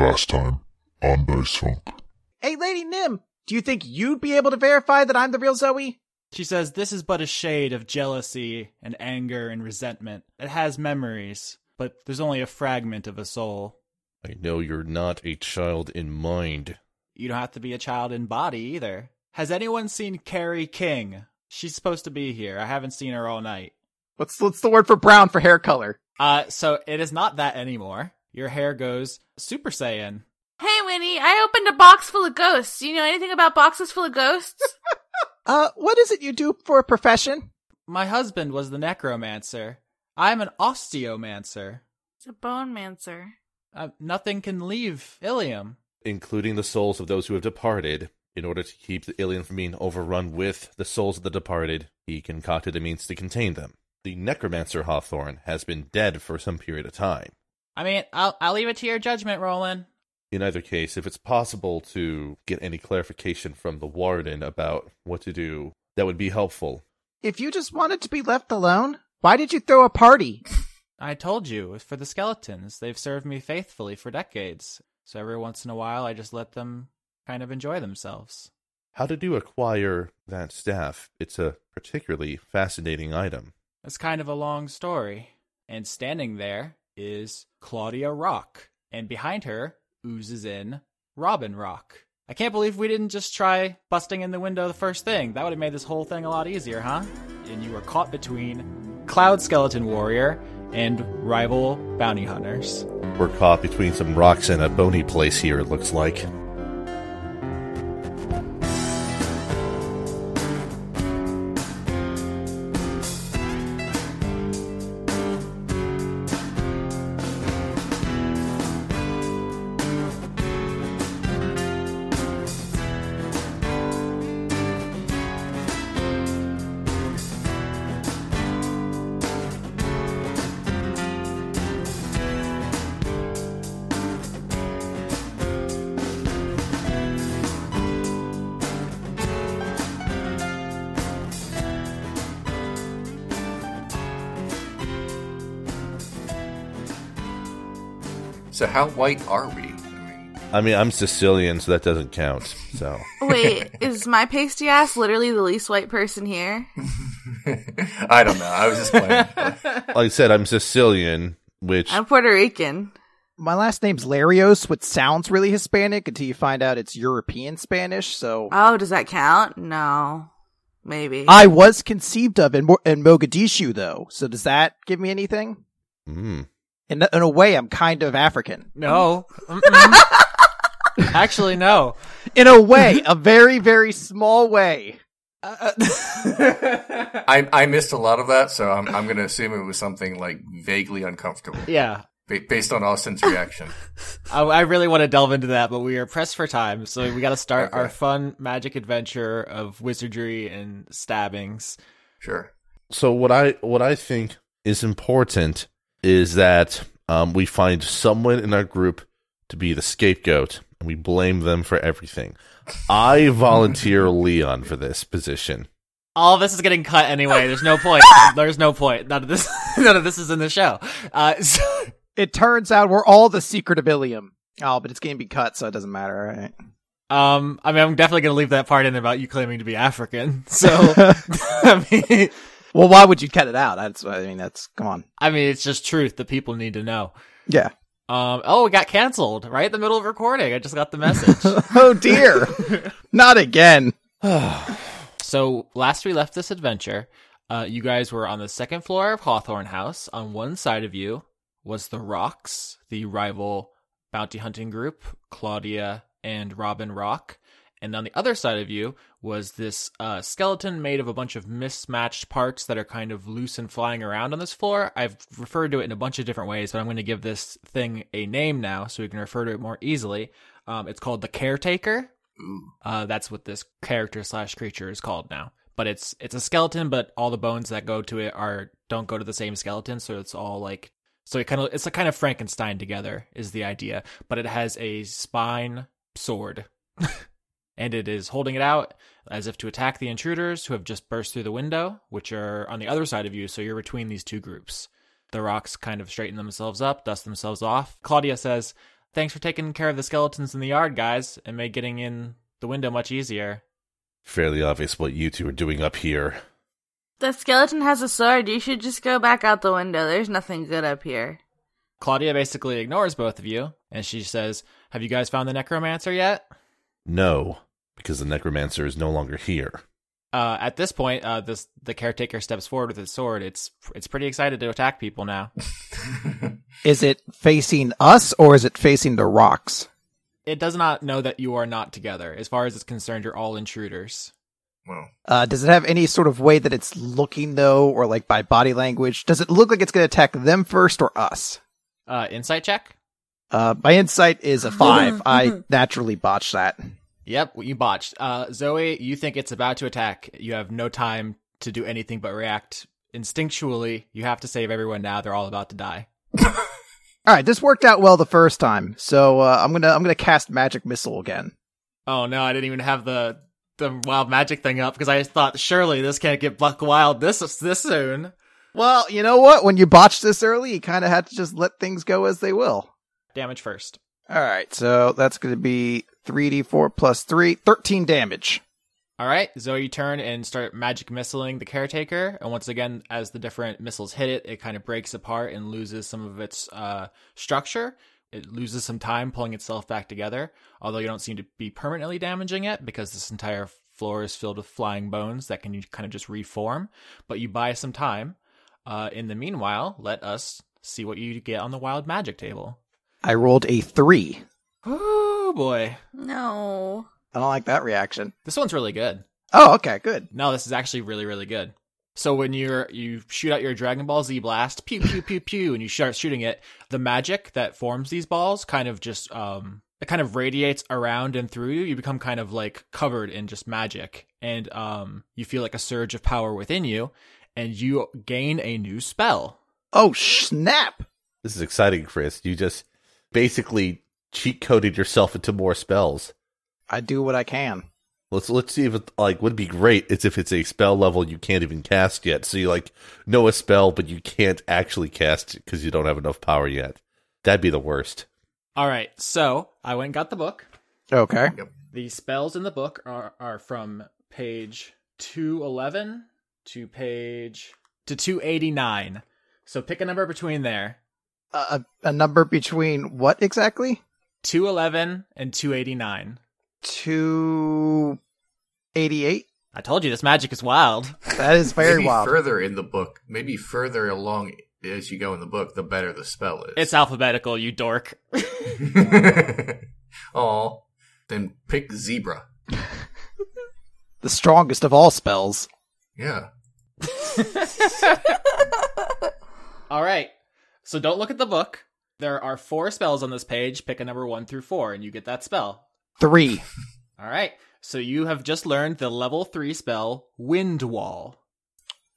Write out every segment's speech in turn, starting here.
Last time on Dice Funk. Hey, Lady Nim, do you think you'd be able to verify that I'm the real Zoe? She says this is but a shade of jealousy and anger and resentment. It has memories, but there's only a fragment of a soul. I know you're not a child in mind. You don't have to be a child in body either. Has anyone seen Carrie King? She's supposed to be here. I haven't seen her all night. What's what's the word for brown for hair color? Uh, so it is not that anymore. Your hair goes Super Saiyan. Hey, Winnie, I opened a box full of ghosts. Do you know anything about boxes full of ghosts? Uh, what is it you do for a profession? My husband was the necromancer. I'm an osteomancer. it's a bone mancer. Uh, nothing can leave Ilium. including the souls of those who have departed. In order to keep the Ilium from being overrun with the souls of the departed, he concocted a means to contain them. The necromancer Hawthorne has been dead for some period of time. I mean, I'll I'll leave it to your judgment, Roland. In either case, if it's possible to get any clarification from the warden about what to do, that would be helpful. If you just wanted to be left alone, why did you throw a party? I told you, it for the skeletons. They've served me faithfully for decades. So every once in a while, I just let them kind of enjoy themselves. How did you acquire that staff? It's a particularly fascinating item. It's kind of a long story. And standing there is Claudia Rock. And behind her oozes in Robin Rock. I can't believe we didn't just try busting in the window the first thing. That would have made this whole thing a lot easier, huh? And you were caught between Cloud Skeleton Warrior and rival bounty hunters. We're caught between some rocks and a bony place here, it looks like. So how white are we? I mean, I mean, I'm Sicilian, so that doesn't count. So Wait, is my pasty ass literally the least white person here? I don't know. I was just playing. like I said, I'm Sicilian, which I'm Puerto Rican. My last name's Larios, which sounds really Hispanic until you find out it's European Spanish. So Oh, does that count? No. Maybe. I was conceived of in, Mo- in Mogadishu, though. So does that give me anything? mm, In, in a way, I'm kind of African. No. Actually, no. In a way, a very, very small way. I I missed a lot of that, so I'm I'm gonna assume it was something like vaguely uncomfortable yeah. ba- based on Austin's reaction. I, I really want to delve into that, but we are pressed for time, so we got to start Okay. our fun magic adventure of wizardry and stabbings. Sure. so what I what I think is important is that um, we find someone in our group to be the scapegoat, and we blame them for everything. I volunteer Leon for this position. All of this is getting cut anyway. There's no point. There's no point. None of this. None of this is in the show. Uh, so, It turns out we're all the secret of Ilium. Oh, but it's going to be cut, so it doesn't matter, right? um, I mean, I'm definitely gonna leave that part in about you claiming to be African. So, I mean, Well, why would you cut it out? That's, I mean, that's, come on. I mean, it's just truth that people need to know. Yeah. Um, oh, it got canceled right in the middle of recording. I just got the message. oh dear. Not again. So last we left this adventure, uh, you guys were on the second floor of Hawthorne House. On one side of you was the Rocks, the rival bounty hunting group, Claudia and Robin Rock. And on the other side of you was this uh, skeleton made of a bunch of mismatched parts that are kind of loose and flying around on this floor. I've referred to it in a bunch of different ways, but I'm going to give this thing a name now so we can refer to it more easily. Um, it's called the Caretaker. Uh, that's what this character slash creature is called now. But it's it's a skeleton, but all the bones that go to it are don't go to the same skeleton, so it's all like so it kind of it's a kind of Frankenstein together is the idea. But it has a spine sword, and it is holding it out as if to attack the intruders who have just burst through the window, which are on the other side of you. So you're between these two groups. The rocks kind of straighten themselves up, dust themselves off. Claudia says, Thanks for taking care of the skeletons in the yard, guys. It made getting in the window much easier. Fairly obvious what you two are doing up here. The skeleton has a sword. You should just go back out the window. There's nothing good up here. Claudia basically ignores both of you, and she says, Have you guys found the necromancer yet? No, because the necromancer is no longer here. Uh, at this point, uh, this the caretaker steps forward with his sword. It's it's pretty excited to attack people now. Is it facing us or is it facing the rocks? It does not know that you are not together. As far as it's concerned, you're all intruders. well, Uh, does it have any sort of way that it's looking though, or like by body language? Does it look like it's going to attack them first or us? Uh, insight check. Uh, my insight is a five. I naturally botched that. Yep, you botched. Uh, Zoe, you think it's about to attack. You have no time to do anything but react instinctually. You have to save everyone now. They're all about to die. All right, this worked out well the first time, so uh, I'm gonna I'm gonna cast magic missile again. Oh no, I didn't even have the the wild magic thing up because I thought surely this can't get buck wild this this soon. Well, you know what? When you botch this early, you kind of had to just let things go as they will. Damage first. All right, so that's going to be 3d4 plus 3, 13 damage. All right, Zoe, you turn and start magic missiling the caretaker, and once again, as the different missiles hit it, it kind of breaks apart and loses some of its uh, structure. It loses some time pulling itself back together, although you don't seem to be permanently damaging it because this entire floor is filled with flying bones that can kind of just reform. But you buy some time. Uh, in the meanwhile, let us see what you get on the wild magic table. I rolled a 3. Oh boy, No. I don't like that reaction. this one's really good. Oh, okay, good. No, this is actually really, really good. So when you're you shoot out your Dragon Ball Z blast, pew pew pew pew, and you start shooting it, the magic that forms these balls kind of just um it kind of radiates around and through you. You become kind of like covered in just magic, and um you feel like a surge of power within you, and you gain a new spell. Oh, snap! This is exciting, Chris. You just basically cheat coded yourself into more spells. I do what I can. Let's let's see if it like would be great is if it's a spell level you can't even cast yet. So you like know a spell, but you can't actually cast it because you don't have enough power yet. That'd be the worst. All right, so I went and got the book. Okay. The spells in the book are, are from page 211 to page to 289. So pick a number between there. A, a number between what exactly? 211 and 289. 288? I told you this magic is wild. That is very maybe wild. further in the book, maybe further along as you go in the book, the better the spell is. It's alphabetical, you dork. Oh, then pick zebra. The strongest of all spells. Yeah. All right. So don't look at the book. There are four spells on this page. Pick a number 1 through 4 and you get that spell. Three. All right. So you have just learned the level 3 spell Wind Wall.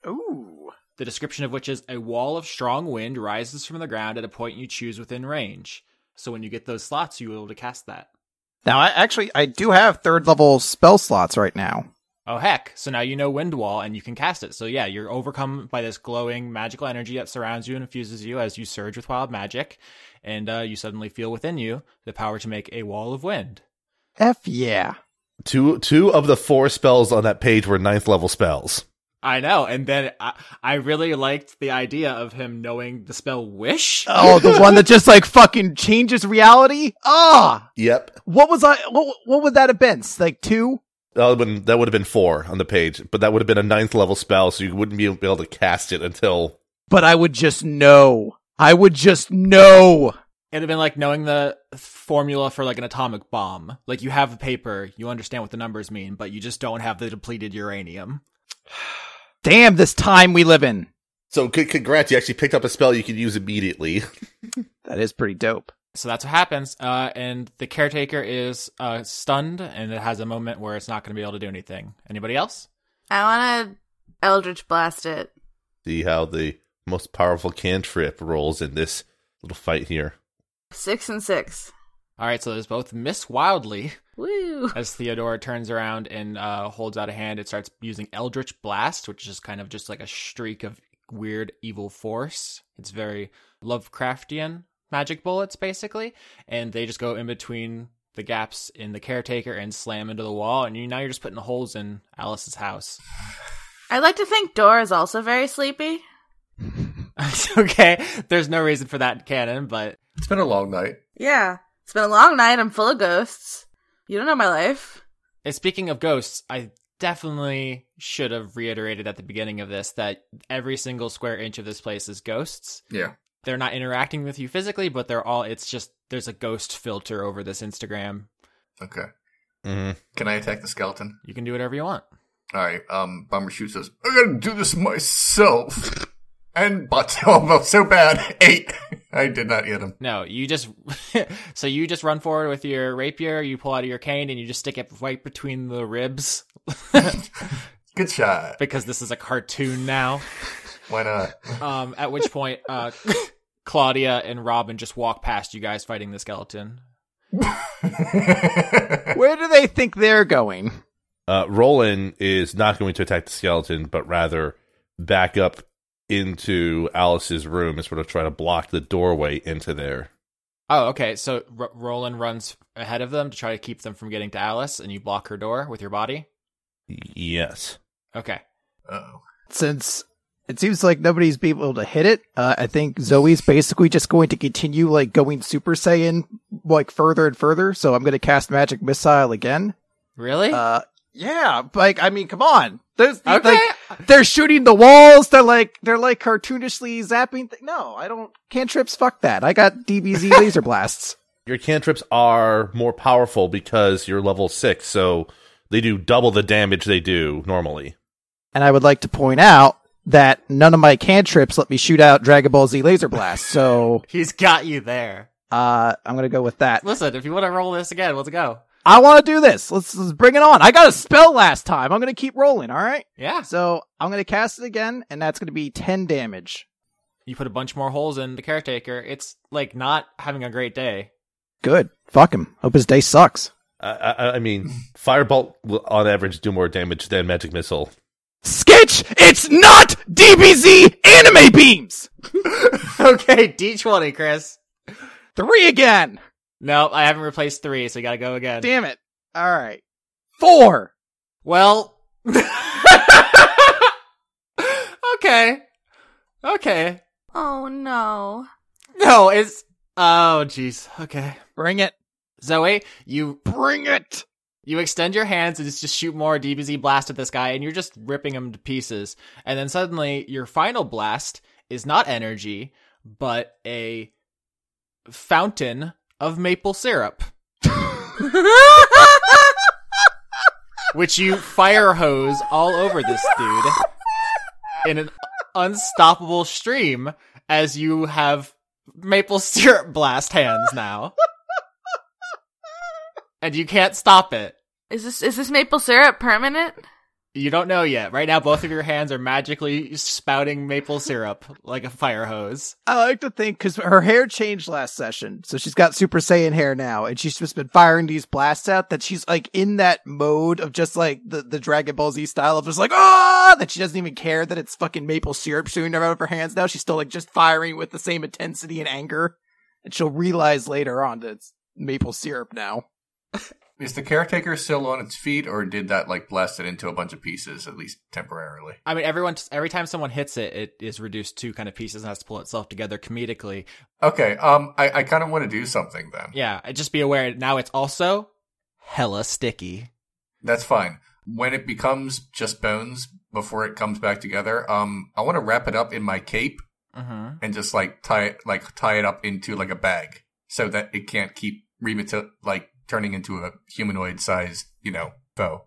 Ooh. the description of which is a wall of strong wind rises from the ground at a point you choose within range. So when you get those slots, you will be able to cast that. Now, I actually, I do have third level spell slots right now. Oh heck! So now you know Wind Wall and you can cast it. So yeah, you're overcome by this glowing magical energy that surrounds you and infuses you as you surge with wild magic, and uh, you suddenly feel within you the power to make a wall of wind. F yeah. Two two of the four spells on that page were ninth level spells. I know, and then I, I really liked the idea of him knowing the spell Wish. Oh, the one that just like fucking changes reality? Ah! Yep. What was I, what, what would that have been? Like two? That would have been that would have been four on the page, but that would have been a ninth level spell, so you wouldn't be able to cast it until But I would just know. I would just know. It'd have been like knowing the formula for like an atomic bomb. Like you have the paper, you understand what the numbers mean, but you just don't have the depleted uranium. Damn this time we live in. So c- congrats, you actually picked up a spell you could use immediately. That is pretty dope. So that's what happens. Uh, and the caretaker is uh, stunned, and it has a moment where it's not going to be able to do anything. Anybody else? I want to Eldritch blast it. See how the most powerful cantrip rolls in this little fight here. Six and six. All right, so there's both miss wildly Woo! as Theodora turns around and uh, holds out a hand. It starts using Eldritch Blast, which is kind of just like a streak of weird evil force. It's very Lovecraftian magic bullets, basically, and they just go in between the gaps in the caretaker and slam into the wall. And you now you're just putting holes in Alice's house. I like to think Dora is also very sleepy. okay, there's no reason for that canon, but It's been a long night. Yeah. It's been a long night. I'm full of ghosts. You don't know my life. And speaking of ghosts, I definitely should have reiterated at the beginning of this that every single square inch of this place is ghosts. Yeah. They're not interacting with you physically, but they're all, it's just, there's a ghost filter over this Instagram. Okay. hmm Can I attack the skeleton? You can do whatever you want. All right. Um, Bumbershoot says, "I gotta do this myself." And but oh, so bad. Eight. I did not hit him. No, you just, so you just run forward with your rapier, you pull out of your cane, and you just stick it right between the ribs Good shot. because this is a cartoon now. Why not? Um, at which point, uh, Claudia and Robin just walk past you guys fighting the skeleton. Where do they think they're going? Uh, Roland is not going to attack the skeleton, but rather back up into Alice's room and sort of try to block the doorway into there. Oh, okay. So R- Roland runs ahead of them to try to keep them from getting to Alice, and you block her door with your body. Yes. Okay. oh. Since it seems like nobody's been able to hit it, uh, I think Zoe's basically just going to continue like going Super Saiyan like further and further. So I'm going to cast Magic Missile again. Really? Uh, yeah, like I mean, come on. There's okay. like, they're shooting the walls. They're like they're like cartoonishly zapping. Th- no, I don't cantrips. Fuck that. I got DBZ laser blasts. Your cantrips are more powerful because you're level six, so they do double the damage they do normally. And I would like to point out that none of my cantrips let me shoot out Dragon Ball Z laser blast. So He's got you there. uh, I'm gonna go with that. Listen, if you want to roll this again, let's go. I want to do this. Let's, let's bring it on. I got a spell last time. I'm going to keep rolling. All right. Yeah. So I'm going to cast it again, and that's going to be 10 damage. You put a bunch more holes in the caretaker. It's like not having a great day. Good. Fuck him. Hope his day sucks. I, I, I mean, Firebolt will on average do more damage than Magic Missile. Sketch! It's not DBZ anime beams! okay, D20, Chris. Three again! No, I haven't replaced three, so you gotta go again. Damn it. All right. Four! Well. okay. Okay. Oh no. No, it's. Oh, jeez. Okay. Bring it. Zoe, you Bring it! You extend your hands and just shoot more DBZ blast at this guy, and you're just ripping him to pieces. And then suddenly, your final blast is not energy, but a fountain of maple syrup, which you fire hose all over this dude in an unstoppable stream as you have maple syrup blast hands now. And you can't stop it. Is this is this maple syrup permanent? You don't know yet. Right now, both of your hands are magically spouting maple syrup like a fire hose. I like to think because her hair changed last session, so she's got Super Saiyan hair now, and she's just been firing these blasts out. That she's like in that mode of just like the the Dragon Ball Z style of just like ah, that she doesn't even care that it's fucking maple syrup shooting out of her hands now. She's still like just firing with the same intensity and anger, and she'll realize later on that it's maple syrup now. Is the caretaker still on its feet, or did that like blast it into a bunch of pieces, at least temporarily? I mean, everyone, every time someone hits it, it is reduced to kind of pieces and has to pull itself together comedically. Okay. Um, I, I kind of want to do something then. Yeah, just be aware now it's also hella sticky. That's fine. When it becomes just bones before it comes back together, um, I want to wrap it up in my cape Mm-hmm. and just like tie it, like tie it up into like a bag so that it can't keep remati- like turning into a humanoid sized, you know, bow.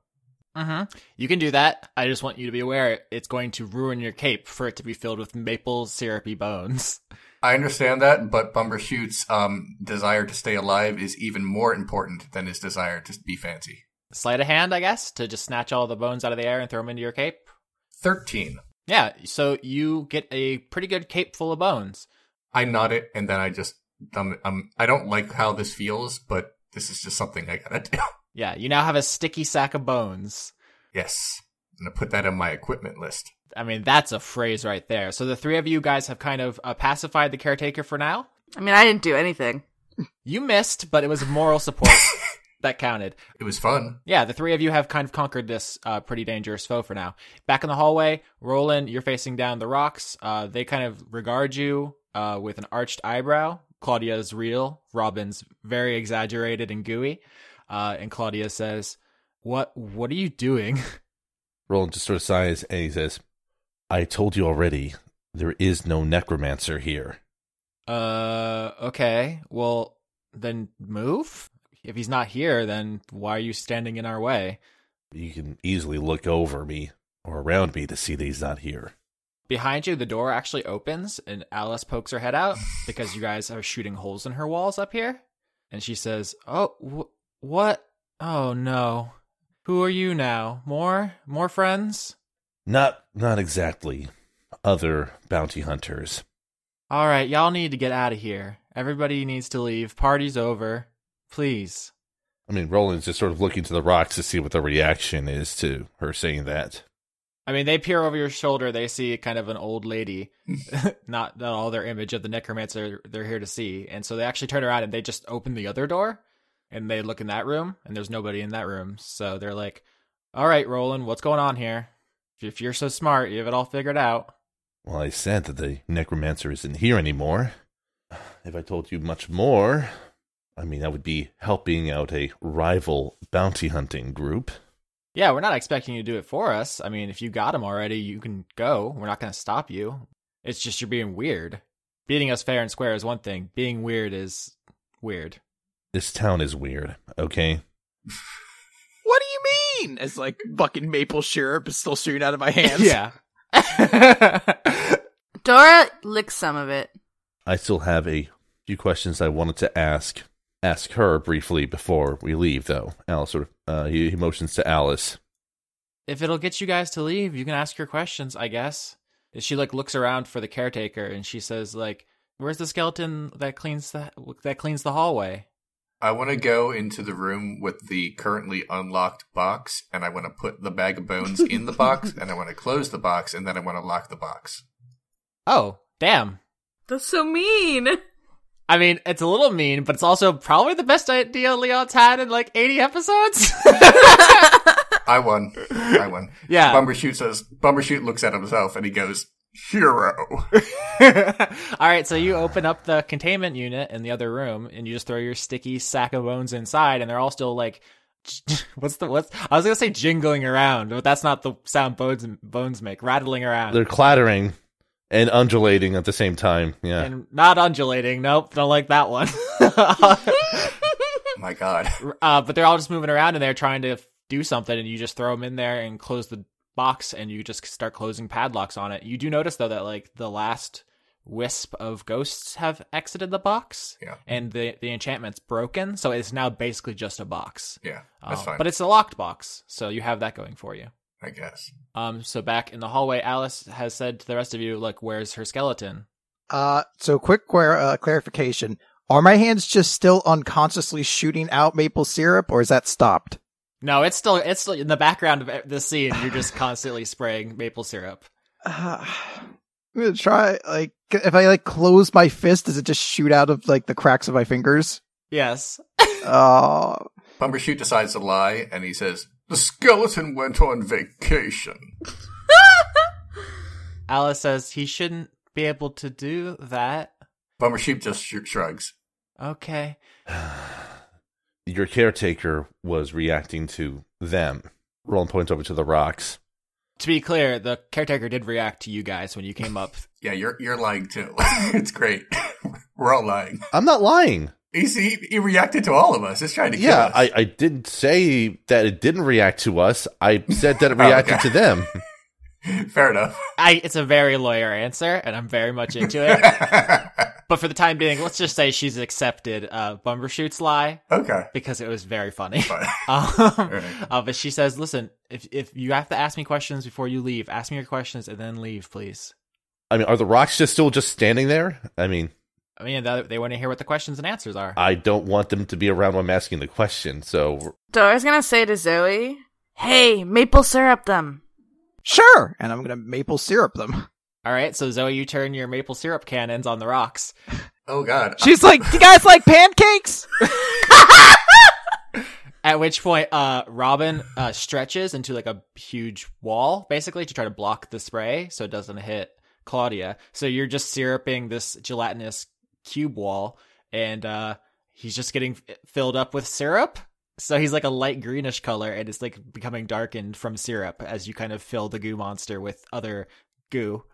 Mm-hmm. You can do that. I just want you to be aware it's going to ruin your cape for it to be filled with maple syrupy bones. I understand that, but Bumbershoot's um, desire to stay alive is even more important than his desire to be fancy. Sleight of hand, I guess, to just snatch all the bones out of the air and throw them into your cape. 13. Yeah, so you get a pretty good cape full of bones. I nod it, and then I just, um, um, I don't like how this feels, but this is just something I gotta do. Yeah, you now have a sticky sack of bones. yes. I'm gonna put that on my equipment list. I mean, that's a phrase right there. So the three of you guys have kind of uh, pacified the caretaker for now. I mean, I didn't do anything. You missed, but it was moral support that counted. It was fun. Yeah, the three of you have kind of conquered this uh, pretty dangerous foe for now. Back in the hallway, Roland, you're facing down the rocks. Uh, they kind of regard you uh, with an arched eyebrow. Claudia's real. Robin's very exaggerated and gooey. Uh, and Claudia says, "What? What are you doing?" Roland just sort of sighs and he says, I told you already, there is no necromancer here. Uh, okay. Well, then move. If he's not here, then why are you standing in our way? You can easily look over me or around me to see that he's not here. Behind you, the door actually opens, and Alice pokes her head out because you guys are shooting holes in her walls up here. And she says, "Oh, wh- what? Oh no, who are you now? More, more friends? Not not exactly. Other bounty hunters. All right, y'all need to get out of here. Everybody needs to leave. Party's over. Please." I mean, Roland's just sort of looking to the rocks to see what the reaction is to her saying that. I mean, they peer over your shoulder. They see kind of an old lady, not not all their image of the necromancer they're here to see, and so they actually turn around and they just open the other door, and they look in that room, and there's nobody in that room. So they're like, "All right, Roland, what's going on here? If you're so smart, you have it all figured out." Well, I said that the necromancer isn't here anymore. If I told you much more, I mean, I would be helping out a rival bounty hunting group. Yeah, we're not expecting you to do it for us. I mean, if you got him already, you can go. We're not going to stop you. It's just you're being weird. Beating us fair and square is one thing. Being weird is weird. This town is weird, okay? What do you mean? As like fucking maple syrup is still shooting out of my hands. Yeah. Dora licks some of it. I still have a few questions I wanted to ask ask her briefly before we leave, though. Alice sort of uh, he, he motions to Alice. if it'll get you guys to leave, you can ask your questions, I guess. She like looks around for the caretaker and she says like, "Where's the skeleton that cleans the that cleans the hallway?" I want to go into the room with the currently unlocked box, and I want to put the bag of bones in the box, and I want to close the box, and then I want to lock the box. Oh, damn. That's so mean. I mean, it's a little mean, but it's also probably the best idea Leon's had in like 80 episodes. I won. I won. yeah. Bumbershoot says, Bumbershoot looks at himself and he goes, Hero. All right, so you open up the containment unit in the other room, and you just throw your sticky sack of bones inside, and they're all still like, what's the what's? I was gonna say jingling around, but that's not the sound bones bones make. Rattling around They're clattering and undulating at the same time. Yeah. and not undulating. Nope, don't like that one. My God. uh, but they're all just moving around, and they're trying to do something, and you just throw them in there and close the box, and you just start closing padlocks on it. You do notice though that like the last wisp of ghosts have exited the box. Yeah. and the the enchantment's broken, so it's now basically just a box. Yeah, that's Um, fine. But it's a locked box, so you have that going for you. I guess. Um, so back in the hallway, Alice has said to the rest of you, "Look, where's her skeleton?" Uh, so quick clar- uh, clarification. Are my hands just still unconsciously shooting out maple syrup or is that stopped? No, it's still it's still in the background of the scene. You're just constantly spraying maple syrup. Uh, I'm gonna try, like, if I, like, close my fist, does it just shoot out of, like, the cracks of my fingers? Yes. Oh, Bumbershoot decides to lie and he says, The skeleton went on vacation. Alice says he shouldn't be able to do that. Bumbershoot just sh- shrugs. Okay. Your caretaker was reacting to them. Roland points over to the rocks. To be clear, the caretaker did react to you guys when you came up. Yeah, you're you're lying too. it's great. We're all lying. I'm not lying. He's, he, he reacted to all of us. It's trying to kill Yeah, us. I, I didn't say that it didn't react to us. I said that it Oh, reacted okay. to them. Fair enough. I it's a very lawyer answer, and I'm very much into it. but for the time being, let's just say she's accepted uh, Bumbershoot's lie okay. because it was very funny. Um, right. uh, but she says, "Listen, if if you have to ask me questions before you leave, ask me your questions and then leave, please." I mean, are the rocks just still just standing there? I mean, I mean, they want to hear what the questions and answers are. I don't want them to be around when I'm asking the question. So Dora's gonna say to Zoe, Hey, maple syrup them. sure. And I'm gonna maple syrup them. All right, so Zoe, you turn your maple syrup cannons on the rocks, Oh God. She's like, "Do you guys like pancakes?" At which point, uh, Robin uh, stretches into like a huge wall, basically, to try to block the spray so it doesn't hit Claudia. So you're just syruping this gelatinous cube wall, and uh, he's just getting f- filled up with syrup. So he's like a light greenish color, and it's like becoming darkened from syrup as you kind of fill the goo monster with other goo.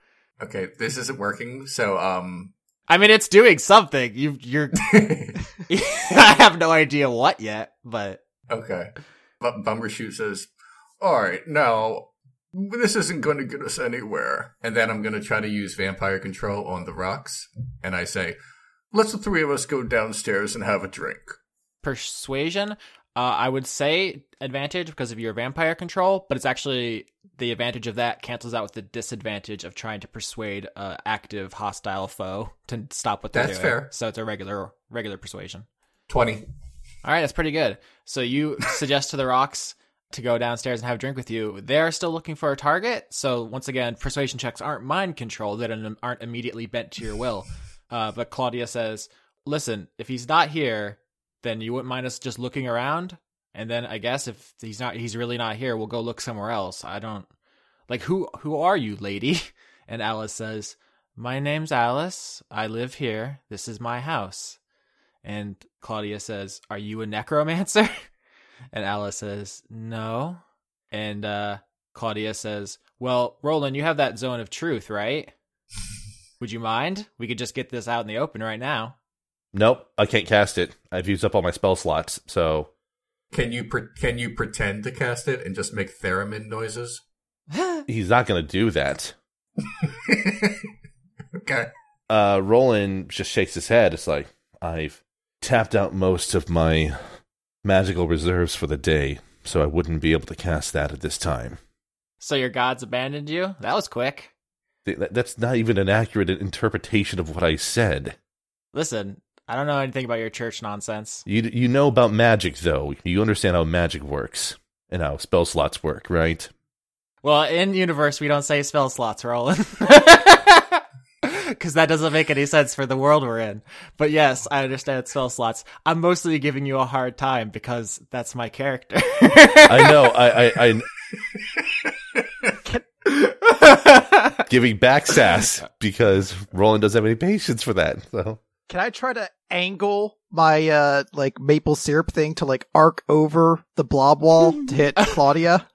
Okay, this isn't working. So, um, I mean, it's doing something. You, you're. I have no idea what yet, but okay. But Bumbershoot says, "All right, now this isn't going to get us anywhere." And then I'm going to try to use vampire control on the rocks, and I say, "Let's the three of us go downstairs and have a drink." persuasion. Uh, I would say advantage because of your vampire control, but it's actually the advantage of that cancels out with the disadvantage of trying to persuade a active hostile foe to stop what they're That's doing. fair. So it's a regular regular persuasion. Twenty. All right, that's pretty good. So you suggest to the rocks to go downstairs and have a drink with you. They're still looking for a target. So once again, persuasion checks aren't mind control; that aren't immediately bent to your will. Uh, but Claudia says, "Listen, if he's not here, then you wouldn't mind us just looking around. And then I guess if he's not, he's really not here, we'll go look somewhere else. I don't like who who are you, lady?" And Alice says, "My name's Alice. I live here. This is my house." And Claudia says, Are you a necromancer? And Alice says, No. And uh, Claudia says, Well, Roland, you have that zone of truth, right? Would you mind? We could just get this out in the open right now. Nope, I can't cast it. I've used up all my spell slots, so Can you pre- can you pretend to cast it and just make theremin noises? he's not going to do that. okay. Uh, Roland just shakes his head. It's like, I've tapped out most of my magical reserves for the day, so I wouldn't be able to cast that at this time. So your gods abandoned you? That was quick. Th- that- That's not even an accurate interpretation of what I said. Listen, I don't know anything about your church nonsense. You you know about magic though. You understand how magic works and how spell slots work, right? Well, in universe, we don't say spell slots, Roland. Because that doesn't make any sense for the world we're in. But yes, I understand spell slots. I'm mostly giving you a hard time because that's my character. I know. I I, I giving back sass because Roland doesn't have any patience for that. So Can I try to angle my uh like maple syrup thing to like arc over the blob wall to hit Claudia?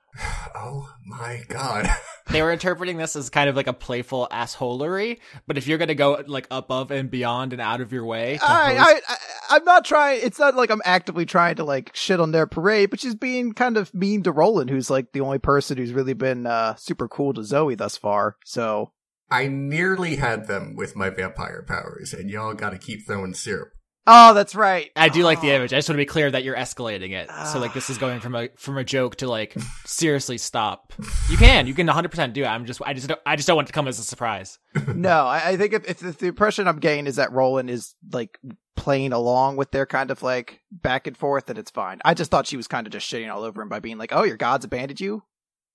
Oh my god. They were interpreting this as kind of like a playful assholery, but if you're gonna go like above and beyond and out of your way, to host- I, I, I, I'm not trying. It's not like I'm actively trying to like shit on their parade, but she's being kind of mean to Roland, who's like the only person who's really been uh super cool to Zoe thus far. So I nearly had them with my vampire powers, and y'all got to keep throwing syrup. Oh, that's right. I do like the Oh. image. I just want to be clear that you're escalating it. So like this is going from a from a joke to like seriously stop. You can, you can 100 percent do it. I'm just I just don't, I just don't want it to come as a surprise. no, I, I think if, if, if the impression I'm getting is that Roland is like playing along with their kind of like back and forth, then it's fine. I just thought she was kind of just shitting all over him by being like, "Oh, your gods abandoned you."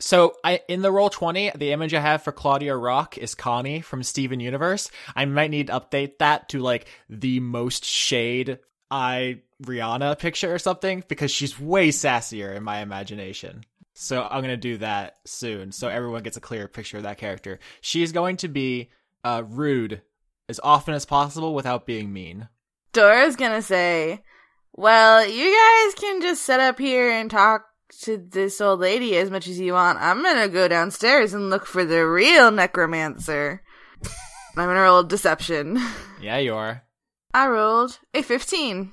So I in the Roll20, the image I have for Claudia Rock is Connie from Steven Universe. I might need to update that to like the most shade I Rihanna picture or something because she's way sassier in my imagination. So I'm gonna do that soon, so everyone gets a clear picture of that character. She's going to be uh, rude as often as possible without being mean. Dora's gonna say, Well, you guys can just sit up here and talk to this old lady as much as you want. I'm gonna go downstairs and look for the real necromancer. I'm gonna roll deception. Yeah, you are. I rolled a 15.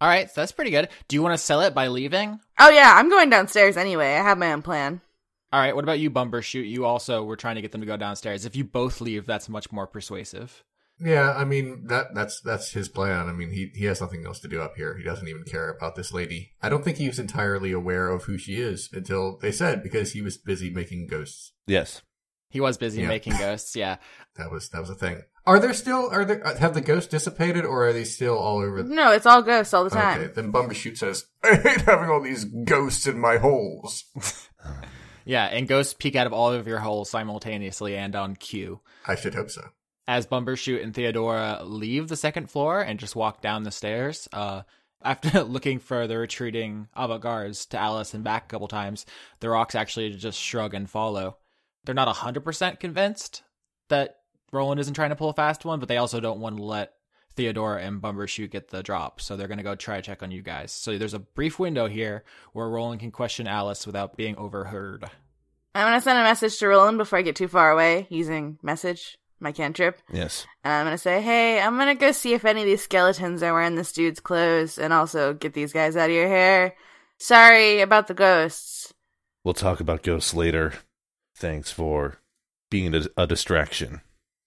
All right, so that's pretty good. Do you want to sell it by leaving? Oh yeah, I'm going downstairs anyway. I have my own plan. All right, what about you, Bumbershoot? You also were trying to get them to go downstairs. If you both leave, that's much more persuasive. Yeah, I mean that that's that's his plan. I mean he he has nothing else to do up here. He doesn't even care about this lady. I don't think he was entirely aware of who she is until they said because he was busy making ghosts. yes, He was busy Yeah. making ghosts, yeah. That was that was a thing. Are there still are there uh, have the ghosts dissipated or are they still all over? The- No, it's all ghosts all the time. okay, then Bumbershoot says, "I hate having all these ghosts in my holes." Yeah, and ghosts peek out of all of your holes simultaneously and on cue. I should hope so. As Bumbershoot and Theodora leave the second floor and just walk down the stairs, uh, after looking for the retreating avant-gardes to Alice and back a couple times, the rocks actually just shrug and follow. They're not 100% convinced that Roland isn't trying to pull a fast one, but they also don't want to let Theodora and Bumbershoot get the drop, so they're going to go try to check on you guys. So there's a brief window here where Roland can question Alice without being overheard. I'm gonna send a message to Roland before I get too far away using message, my cantrip. Yes. Um, and I'm gonna say, hey, I'm gonna go see if any of these skeletons are wearing this dude's clothes and also get these guys out of your hair. Sorry about the ghosts. We'll talk about ghosts later. Thanks for being a, a distraction.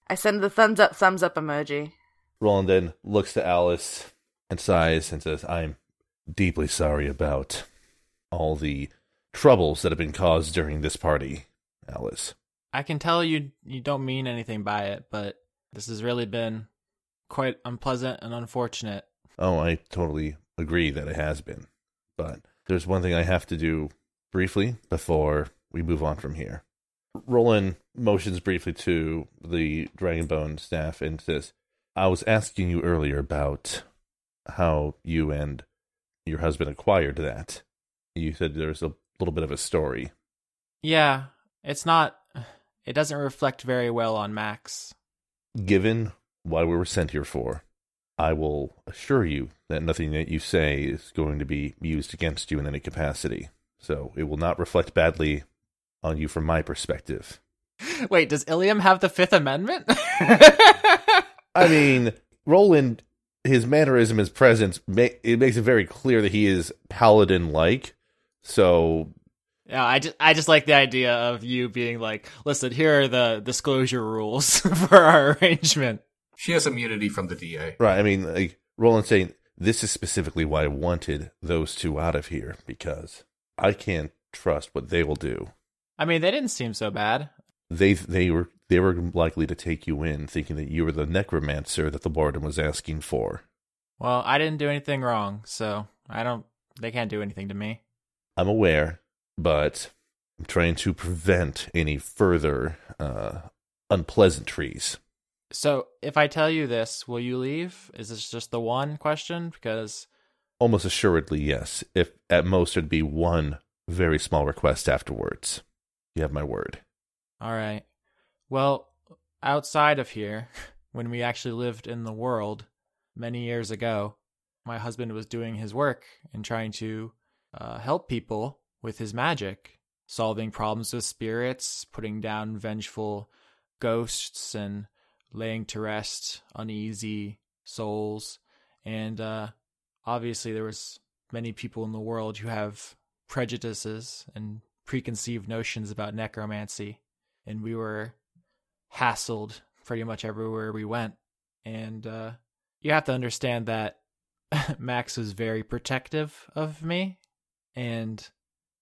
I send the thumbs up, thumbs up emoji. Roland then looks to Alice and sighs and says, I'm deeply sorry about all the troubles that have been caused during this party, Alice. I can tell you you don't mean anything by it, but this has really been quite unpleasant and unfortunate. Oh, I totally agree that it has been. But there's one thing I have to do briefly before we move on from here. Roland motions briefly to the Dragonbone staff and says, I was asking you earlier about how you and your husband acquired that. You said there's a little bit of a story. Yeah, it's not it doesn't reflect very well on Max. Given what we were sent here for, I will assure you that nothing that you say is going to be used against you in any capacity. So it will not reflect badly on you from my perspective. Wait, does Ilium have the Fifth Amendment? I mean, Roland, his mannerism, his presence, it makes it very clear that he is paladin like. So Yeah, I just I just like the idea of you being like, listen, here are the disclosure rules for our arrangement. She has immunity from the DA. Right. I mean, like Roland saying, this is specifically why I wanted those two out of here because I can't trust what they will do. I mean, they didn't seem so bad. They they were they were likely to take you in, thinking that you were the necromancer that the warden was asking for. Well, I didn't do anything wrong, so I don't. They can't do anything to me. I'm aware, but I'm trying to prevent any further uh, unpleasantries. So, if I tell you this, will you leave? Is this just the one question? Because Almost assuredly, yes. If at most it'd be one very small request afterwards. You have my word. All right. Well, outside of here, when we actually lived in the world many years ago, my husband was doing his work and trying to uh, help people with his magic, solving problems with spirits, putting down vengeful ghosts, and laying to rest uneasy souls. And uh, obviously, there was many people in the world who have prejudices and preconceived notions about necromancy and we were hassled pretty much everywhere we went. And uh, you have to understand that Max was very protective of me. And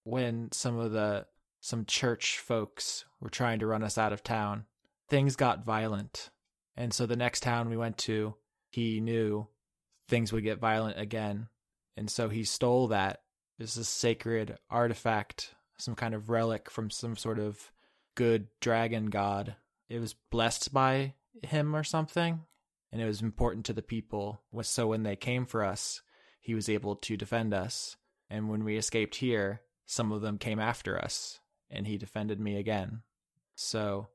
when some of the some church folks were trying to run us out of town, things got violent. And so the next town we went to, he knew things would get violent again. And so he stole that. This is a sacred artifact, some kind of relic from some sort of good dragon god. It was blessed by him or something, and it was important to the people. So when they came for us, he was able to defend us. And when we escaped here, some of them came after us, and he defended me again. So,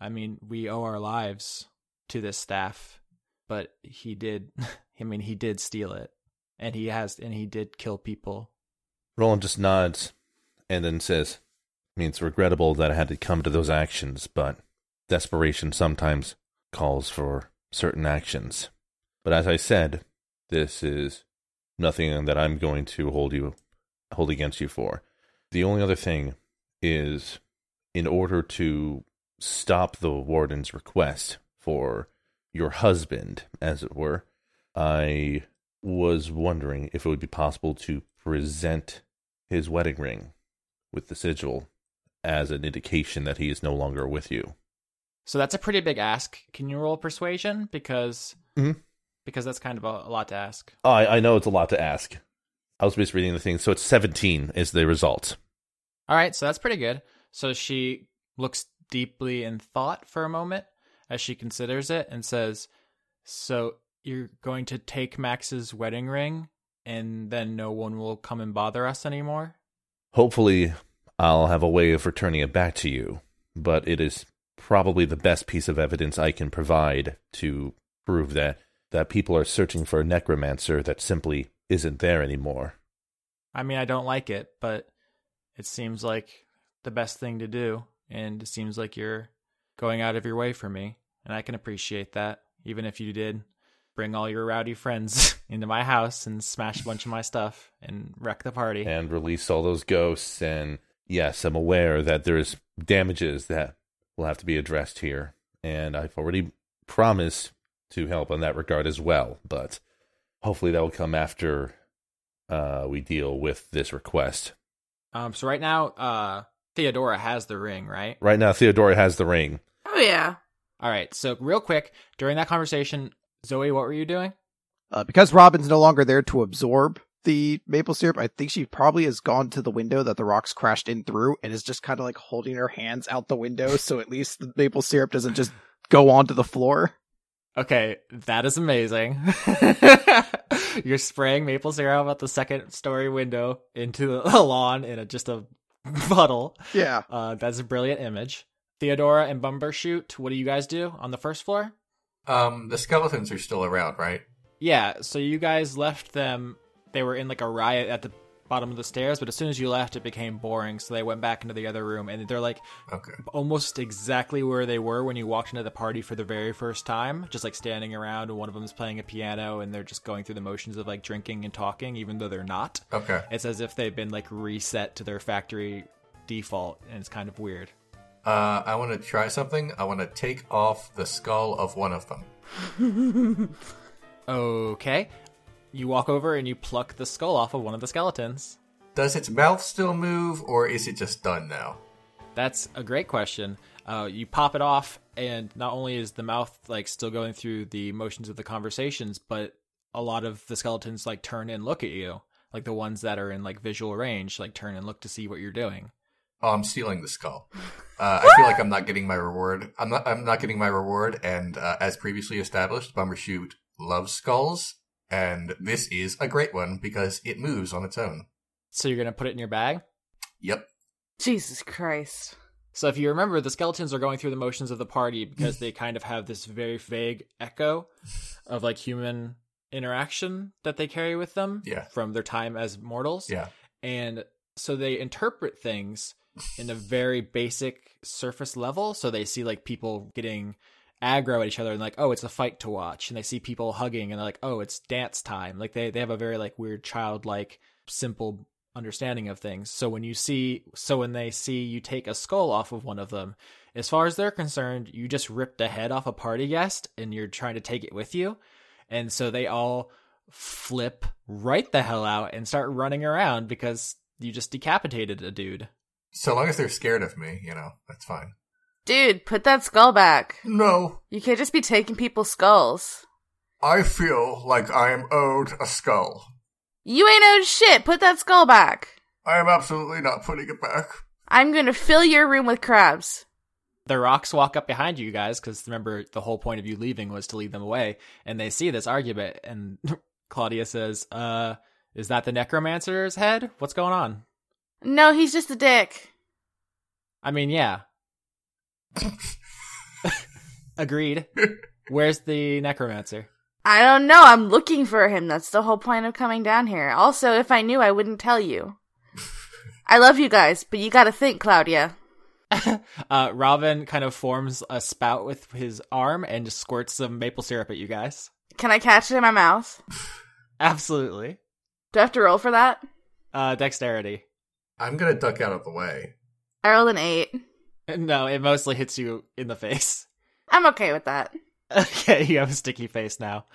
I mean, we owe our lives to this staff, but he did, I mean, he did steal it, and he has, and he did kill people. Roland just nods and then says, I mean, it's regrettable that I had to come to those actions, but desperation sometimes calls for certain actions. But as I said, this is nothing that I'm going to hold you hold against you for. The only other thing is in order to stop the warden's request for your husband, as it were, I was wondering if it would be possible to present his wedding ring with the sigil as an indication that he is no longer with you. So that's a pretty big ask. Can you roll persuasion? Because Mhm. because that's kind of a, a lot to ask. Oh, I, I know it's a lot to ask. I was just reading the thing, so it's 17 is the result. All right, so that's pretty good. So she looks deeply in thought for a moment, as she considers it and says, So you're going to take Max's wedding ring and then no one will come and bother us anymore? Hopefully, I'll have a way of returning it back to you, but it is probably the best piece of evidence I can provide to prove that that people are searching for a necromancer that simply isn't there anymore. I mean, I don't like it, but it seems like the best thing to do. And it seems like you're going out of your way for me. And I can appreciate that, even if you did bring all your rowdy friends into my house and smash a bunch of my stuff and wreck the party. And release all those ghosts. And yes, I'm aware that there's damages that will have to be addressed here. And I've already promised to help in that regard as well. But hopefully that will come after uh, we deal with this request. Um, so right now, uh, Theodora has the ring, right? Right now, Theodora has the ring. Oh yeah. All right. So real quick, during that conversation, Zoe, what were you doing? Uh, because Robin's no longer there to absorb the maple syrup, I think she probably has gone to the window that the rocks crashed in through and is just kind of like holding her hands out the window so at least the maple syrup doesn't just go onto the floor. Okay, that is amazing. You're spraying maple syrup out the second story window into the lawn in a, just a puddle. Yeah. Uh, that's a brilliant image. Theodora and Bumbershoot, what do you guys do on the first floor? Um, the skeletons are still around, right? Yeah, so you guys left them. They were in like a riot at the bottom of the stairs, but as soon as you left, it became boring. So they went back into the other room, and they're like Okay. almost exactly where they were when you walked into the party for the very first time, just like standing around, and one of them is playing a piano, and they're just going through the motions of like drinking and talking, even though they're not. Okay. It's as if they've been like reset to their factory default, and it's kind of weird. Uh, I want to try something. I want to take off the skull of one of them. Okay. You walk over and you pluck the skull off of one of the skeletons. Does its mouth still move, or is it just done now? That's a great question. Uh, you pop it off, and not only is the mouth like still going through the motions of the conversations, but a lot of the skeletons like turn and look at you, like the ones that are in like visual range, like turn and look to see what you're doing. Oh, I'm stealing the skull. Uh, I feel like I'm not getting my reward. I'm not. I'm not getting my reward. And uh, as previously established, Bumbershoot loves skulls, and this is a great one because it moves on its own. So you're gonna put it in your bag. Yep. Jesus Christ. So if you remember, the skeletons are going through the motions of the party because they kind of have this very vague echo of like human interaction that they carry with them Yeah. from their time as mortals. Yeah. And so they interpret things in a very basic surface level. So they see like people getting aggro at each other and like, oh, it's a fight to watch. And they see people hugging and they're like, oh, it's dance time. Like they, they have a very like weird childlike simple understanding of things. So when you see so when they see you take a skull off of one of them, as far as they're concerned, you just ripped a head off a party guest and you're trying to take it with you. And so they all flip right the hell out and start running around because you just decapitated a dude. So long as they're scared of me, you know, that's fine. Dude, put that skull back. No, You can't just be taking people's skulls. I feel like I am owed a skull. You ain't owed shit. Put that skull back. I am absolutely not putting it back. I'm gonna fill your room with crabs. The rocks walk up behind you guys because remember the whole point of you leaving was to lead them away, and they see this argument. And Claudia says, "Uh, is that the necromancer's head? What's going on?" No, he's just a dick. I mean, yeah. Agreed. Where's the necromancer? I don't know. I'm looking for him. That's the whole point of coming down here. Also, if I knew, I wouldn't tell you. I love you guys, but you gotta think, Claudia. Uh, Robin kind of forms a spout with his arm and just squirts some maple syrup at you guys. Can I catch it in my mouth? Absolutely. Do I have to roll for that? Uh, dexterity. I'm gonna duck out of the way. I rolled an eight. No, it mostly hits you in the face. I'm okay with that. Okay, you have a sticky face now.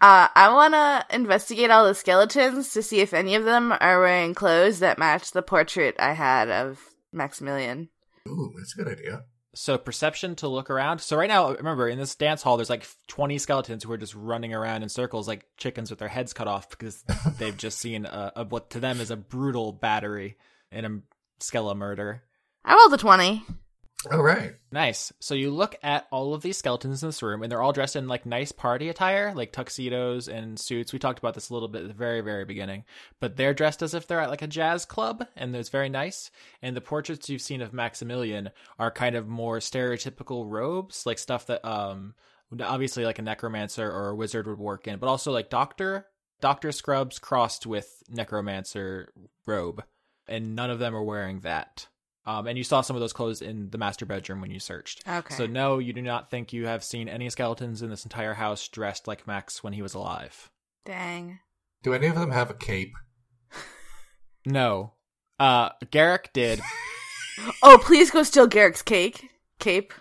Uh, I want to investigate all the skeletons to see if any of them are wearing clothes that match the portrait I had of Maximilian. Ooh, that's a good idea. So perception to look around. So right now, remember in this dance hall, there's like 20 skeletons who are just running around in circles like chickens with their heads cut off because they've just seen a, a, what to them is a brutal battery and a skele murder. I rolled a 20. All right. Nice. So you look at all of these skeletons in this room, and they're all dressed in like nice party attire, like tuxedos and suits. We talked about this a little bit at the very, very beginning, but they're dressed as if they're at like a jazz club, and it's very nice. And the portraits you've seen of Maximilian are kind of more stereotypical robes, like stuff that, um, obviously like a necromancer or a wizard would work in, but also like doctor, doctor scrubs crossed with necromancer robe, and none of them are wearing that. Um, and you saw some of those clothes in the master bedroom when you searched. Okay. So no, you do not think you have seen any skeletons in this entire house dressed like Max when he was alive. Dang. Do any of them have a cape? No. Uh, Garrick did. Oh, please go steal Garrick's cake. Cape.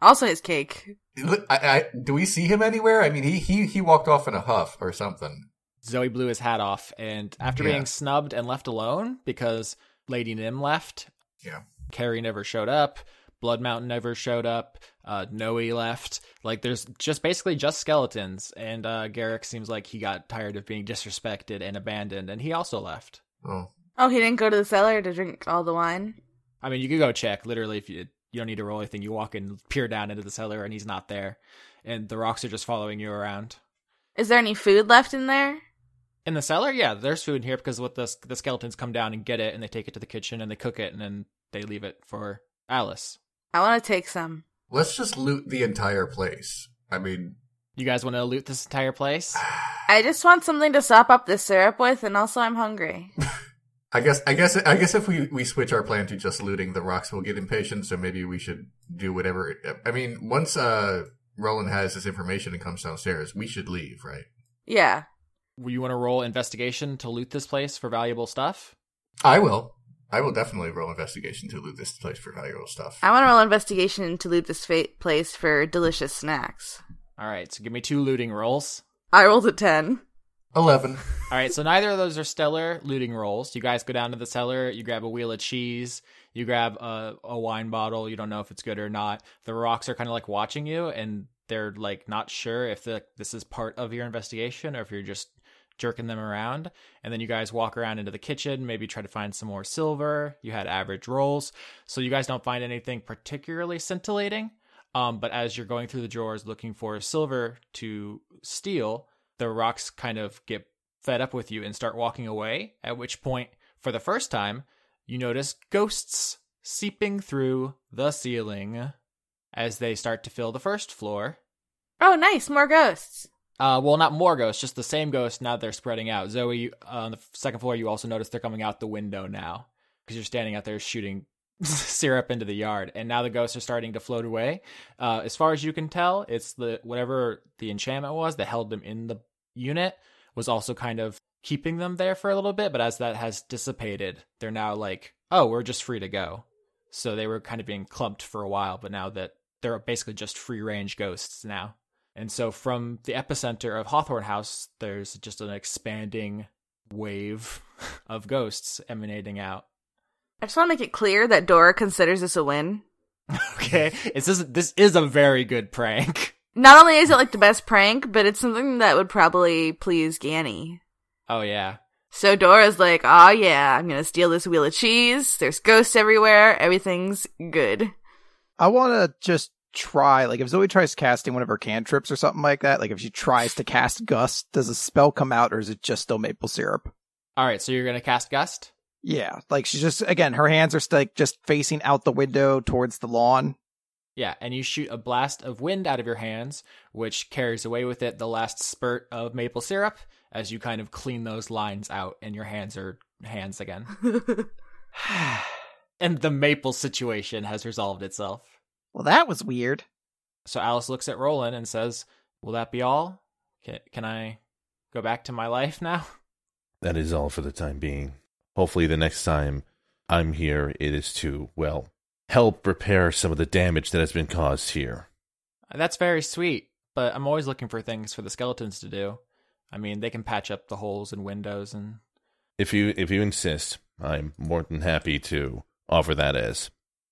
Also his cake. I, I, do we see him anywhere? I mean, he, he, he walked off in a huff or something. Zoe blew his hat off, and after Yeah. being snubbed and left alone because Lady Nim left, Yeah. Carrie never showed up. Blood Mountain never showed up. Uh, Noe left. Like, there's just basically just skeletons. And uh, Garrick seems like he got tired of being disrespected and abandoned, and he also left. Oh. Oh, he didn't go to the cellar to drink all the wine? I mean, you could go check. Literally, if you you don't need to roll anything, you walk and peer down into the cellar, and he's not there. And the rocks are just following you around. Is there any food left in there? In the cellar, yeah, there's food in here because what the the skeletons come down and get it, and they take it to the kitchen and they cook it, and then they leave it for Alice. I want to take some. Let's just loot the entire place. I mean, You guys want to loot this entire place? I just want something to sop up the syrup with, and also I'm hungry. I guess, I guess, I guess if we, we switch our plan to just looting the rocks, we'll get impatient. So maybe we should do whatever. I mean, once uh Roland has this information and comes downstairs, we should leave, right? Yeah. You want to roll investigation to loot this place for valuable stuff? I will. I will definitely roll investigation to loot this place for valuable stuff. I want to roll investigation to loot this fa- place for delicious snacks. All right, so give me two looting rolls. I rolled a 10. Eleven. All right, so neither of those are stellar looting rolls. You guys go down to the cellar, you grab a wheel of cheese, you grab a, a wine bottle. You don't know if it's good or not. The rocks are kind of like watching you, and they're like not sure if the, this is part of your investigation or if you're just jerking them around. And then you guys walk around into the kitchen, maybe try to find some more silver. You had average rolls, so you guys don't find anything particularly scintillating. Um, but as you're going through the drawers looking for silver to steal, the rocks kind of get fed up with you and start walking away. At which point, for the first time, you notice ghosts seeping through the ceiling as they start to fill the first floor. Oh, nice. More ghosts. Uh, well, not more ghosts, just the same ghosts. Now they're spreading out. Zoe, uh, on the second floor, you also notice they're coming out the window now because you're standing out there shooting syrup into the yard, and now the ghosts are starting to float away. Uh, as far as you can tell, it's the whatever the enchantment was that held them in the unit was also kind of keeping them there for a little bit. But as that has dissipated, they're now like, oh, we're just free to go. So they were kind of being clumped for a while, but now that they're basically just free range ghosts now. And so from the epicenter of Hawthorne House, there's just an expanding wave of ghosts emanating out. I just want to make it clear that Dora considers this a win. Okay, it's just, this is a very good prank. Not only is it like the best prank, but it's something that would probably please Ganny. Oh yeah, So Dora's like, oh yeah, I'm gonna steal this wheel of cheese. There's ghosts everywhere. Everything's good. I want to just try, like, if Zoe tries casting one of her cantrips or something like that, like if she tries to cast Gust, does a spell come out or is it just still maple syrup? All right, so you're gonna cast Gust. Yeah, like she's just, again, her hands are like just facing out the window towards the lawn. Yeah, and you shoot a blast of wind out of your hands, which carries away with it the last spurt of maple syrup as you kind of clean those lines out, and your hands are hands again. and the maple situation has resolved itself. Well, that was weird. So Alice looks at Roland and says, "Will that be all? Can, can I go back to my life now?" That is all for the time being. Hopefully, the next time I'm here, it is to, well, help repair some of the damage that has been caused here. That's very sweet, but I'm always looking for things for the skeletons to do. I mean, they can patch up the holes in windows and If you if you insist, I'm more than happy to offer that as.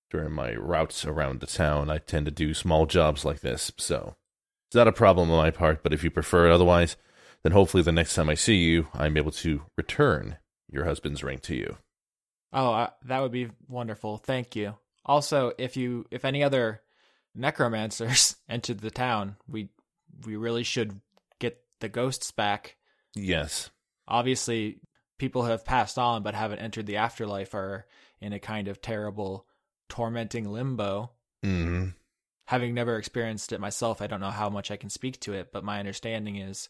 During my routes around the town, I tend to do small jobs like this, so it's not a problem on my part. But if you prefer it otherwise, then hopefully the next time I see you, I'm able to return your husband's ring to you. Oh, uh, that would be wonderful. Thank you. Also, if you if any other necromancers entered the town, we we really should get the ghosts back. Yes. Obviously, people who have passed on but haven't entered the afterlife are in a kind of terrible, tormenting limbo. hmm Having never experienced it myself, I don't know how much I can speak to it, but my understanding is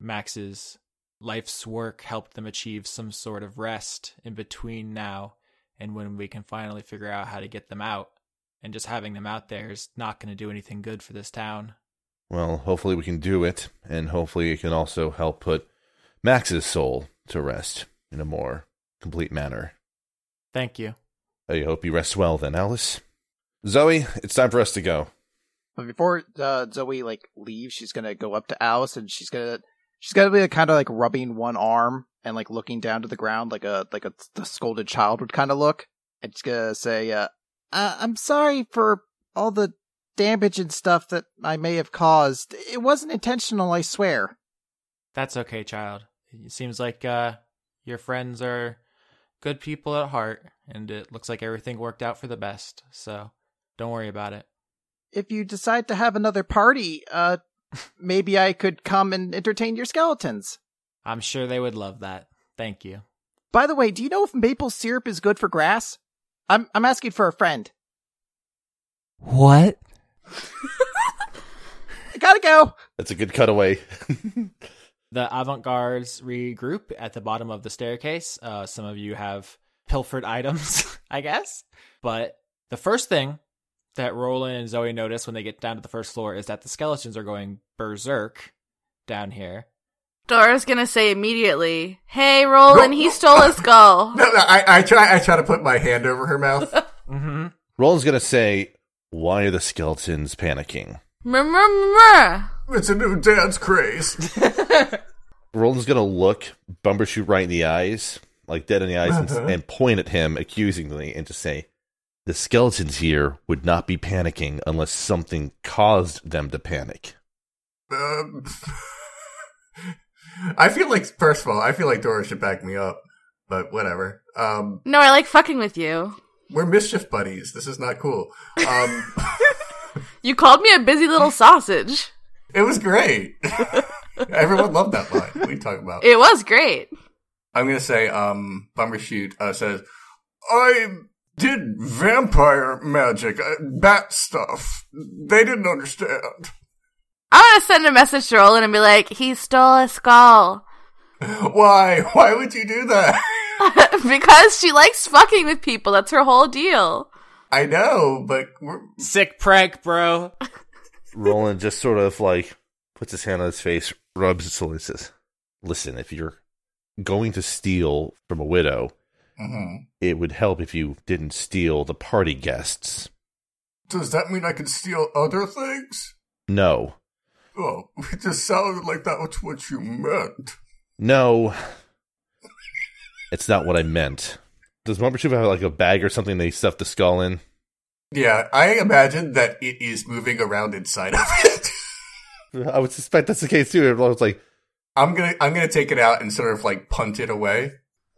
Max's life's work helped them achieve some sort of rest in between now and when we can finally figure out how to get them out. And just having them out there is not going to do anything good for this town. Well, hopefully we can do it, and hopefully it can also help put Max's soul to rest in a more complete manner. Thank you. I hope you rest well then, Alice. Zoe, it's time for us to go. But before uh, Zoe like leaves, she's gonna go up to Alice and she's gonna she's gonna be like, kind of like rubbing one arm and like looking down to the ground like a like a the scolded child would kind of look. And she's gonna say, uh, uh, "I'm sorry for all the damage and stuff that I may have caused. It wasn't intentional, I swear." That's okay, child. It seems like uh, your friends are good people at heart, and it looks like everything worked out for the best. So don't worry about it. If you decide to have another party, uh, maybe I could come and entertain your skeletons. I'm sure they would love that. Thank you. By the way, do you know if maple syrup is good for grass? I'm I'm asking for a friend. What? I gotta go. That's a good cutaway. The avant gardes regroup at the bottom of the staircase. Uh, some of you have pilfered items, I guess. But the first thing that Roland and Zoe notice when they get down to the first floor is that the skeletons are going berserk down here. Dora's gonna say immediately, "Hey, Roland, No, he stole a skull." No, no, I, I try. I try to put my hand over her mouth. Mm-hmm. Roland's gonna say, Why are the skeletons panicking? Mrmr. It's a new dance craze. Roland's gonna look Bumbershoot right in the eyes, like dead in the eyes, and, Uh-huh. and point at him accusingly and to say, The skeletons here would not be panicking unless something caused them to panic. Um, I feel like, first of all, I feel like Dora should back me up, but whatever. Um, No, I like fucking with you. we're mischief buddies. This is not cool. Um, You called me a busy little sausage. It was great. Everyone loved that line. What are you talking about? It was great. I'm gonna say, um, Bumbershoot uh, says, I did vampire magic, uh, bat stuff. They didn't understand. I'm gonna send a message to Roland and be like, "He stole a skull." Why? Why would you do that? because she likes fucking with people. That's her whole deal. I know, but we're, Sick prank, bro. Roland just sort of like puts his hand on his face, rubs it slowly, says, Listen, if you're going to steal from a widow, Mhm. it would help if you didn't steal the party guests. does that mean I can steal other things? No. Oh, it just sounded like that was what you meant. No. It's not what I meant. Does Bumbershoot have like a bag or something they stuff the skull in? Yeah, I imagine that it is moving around inside of it. I would suspect that's the case too. Everyone's like, I'm gonna, I'm gonna take it out and sort of like punt it away.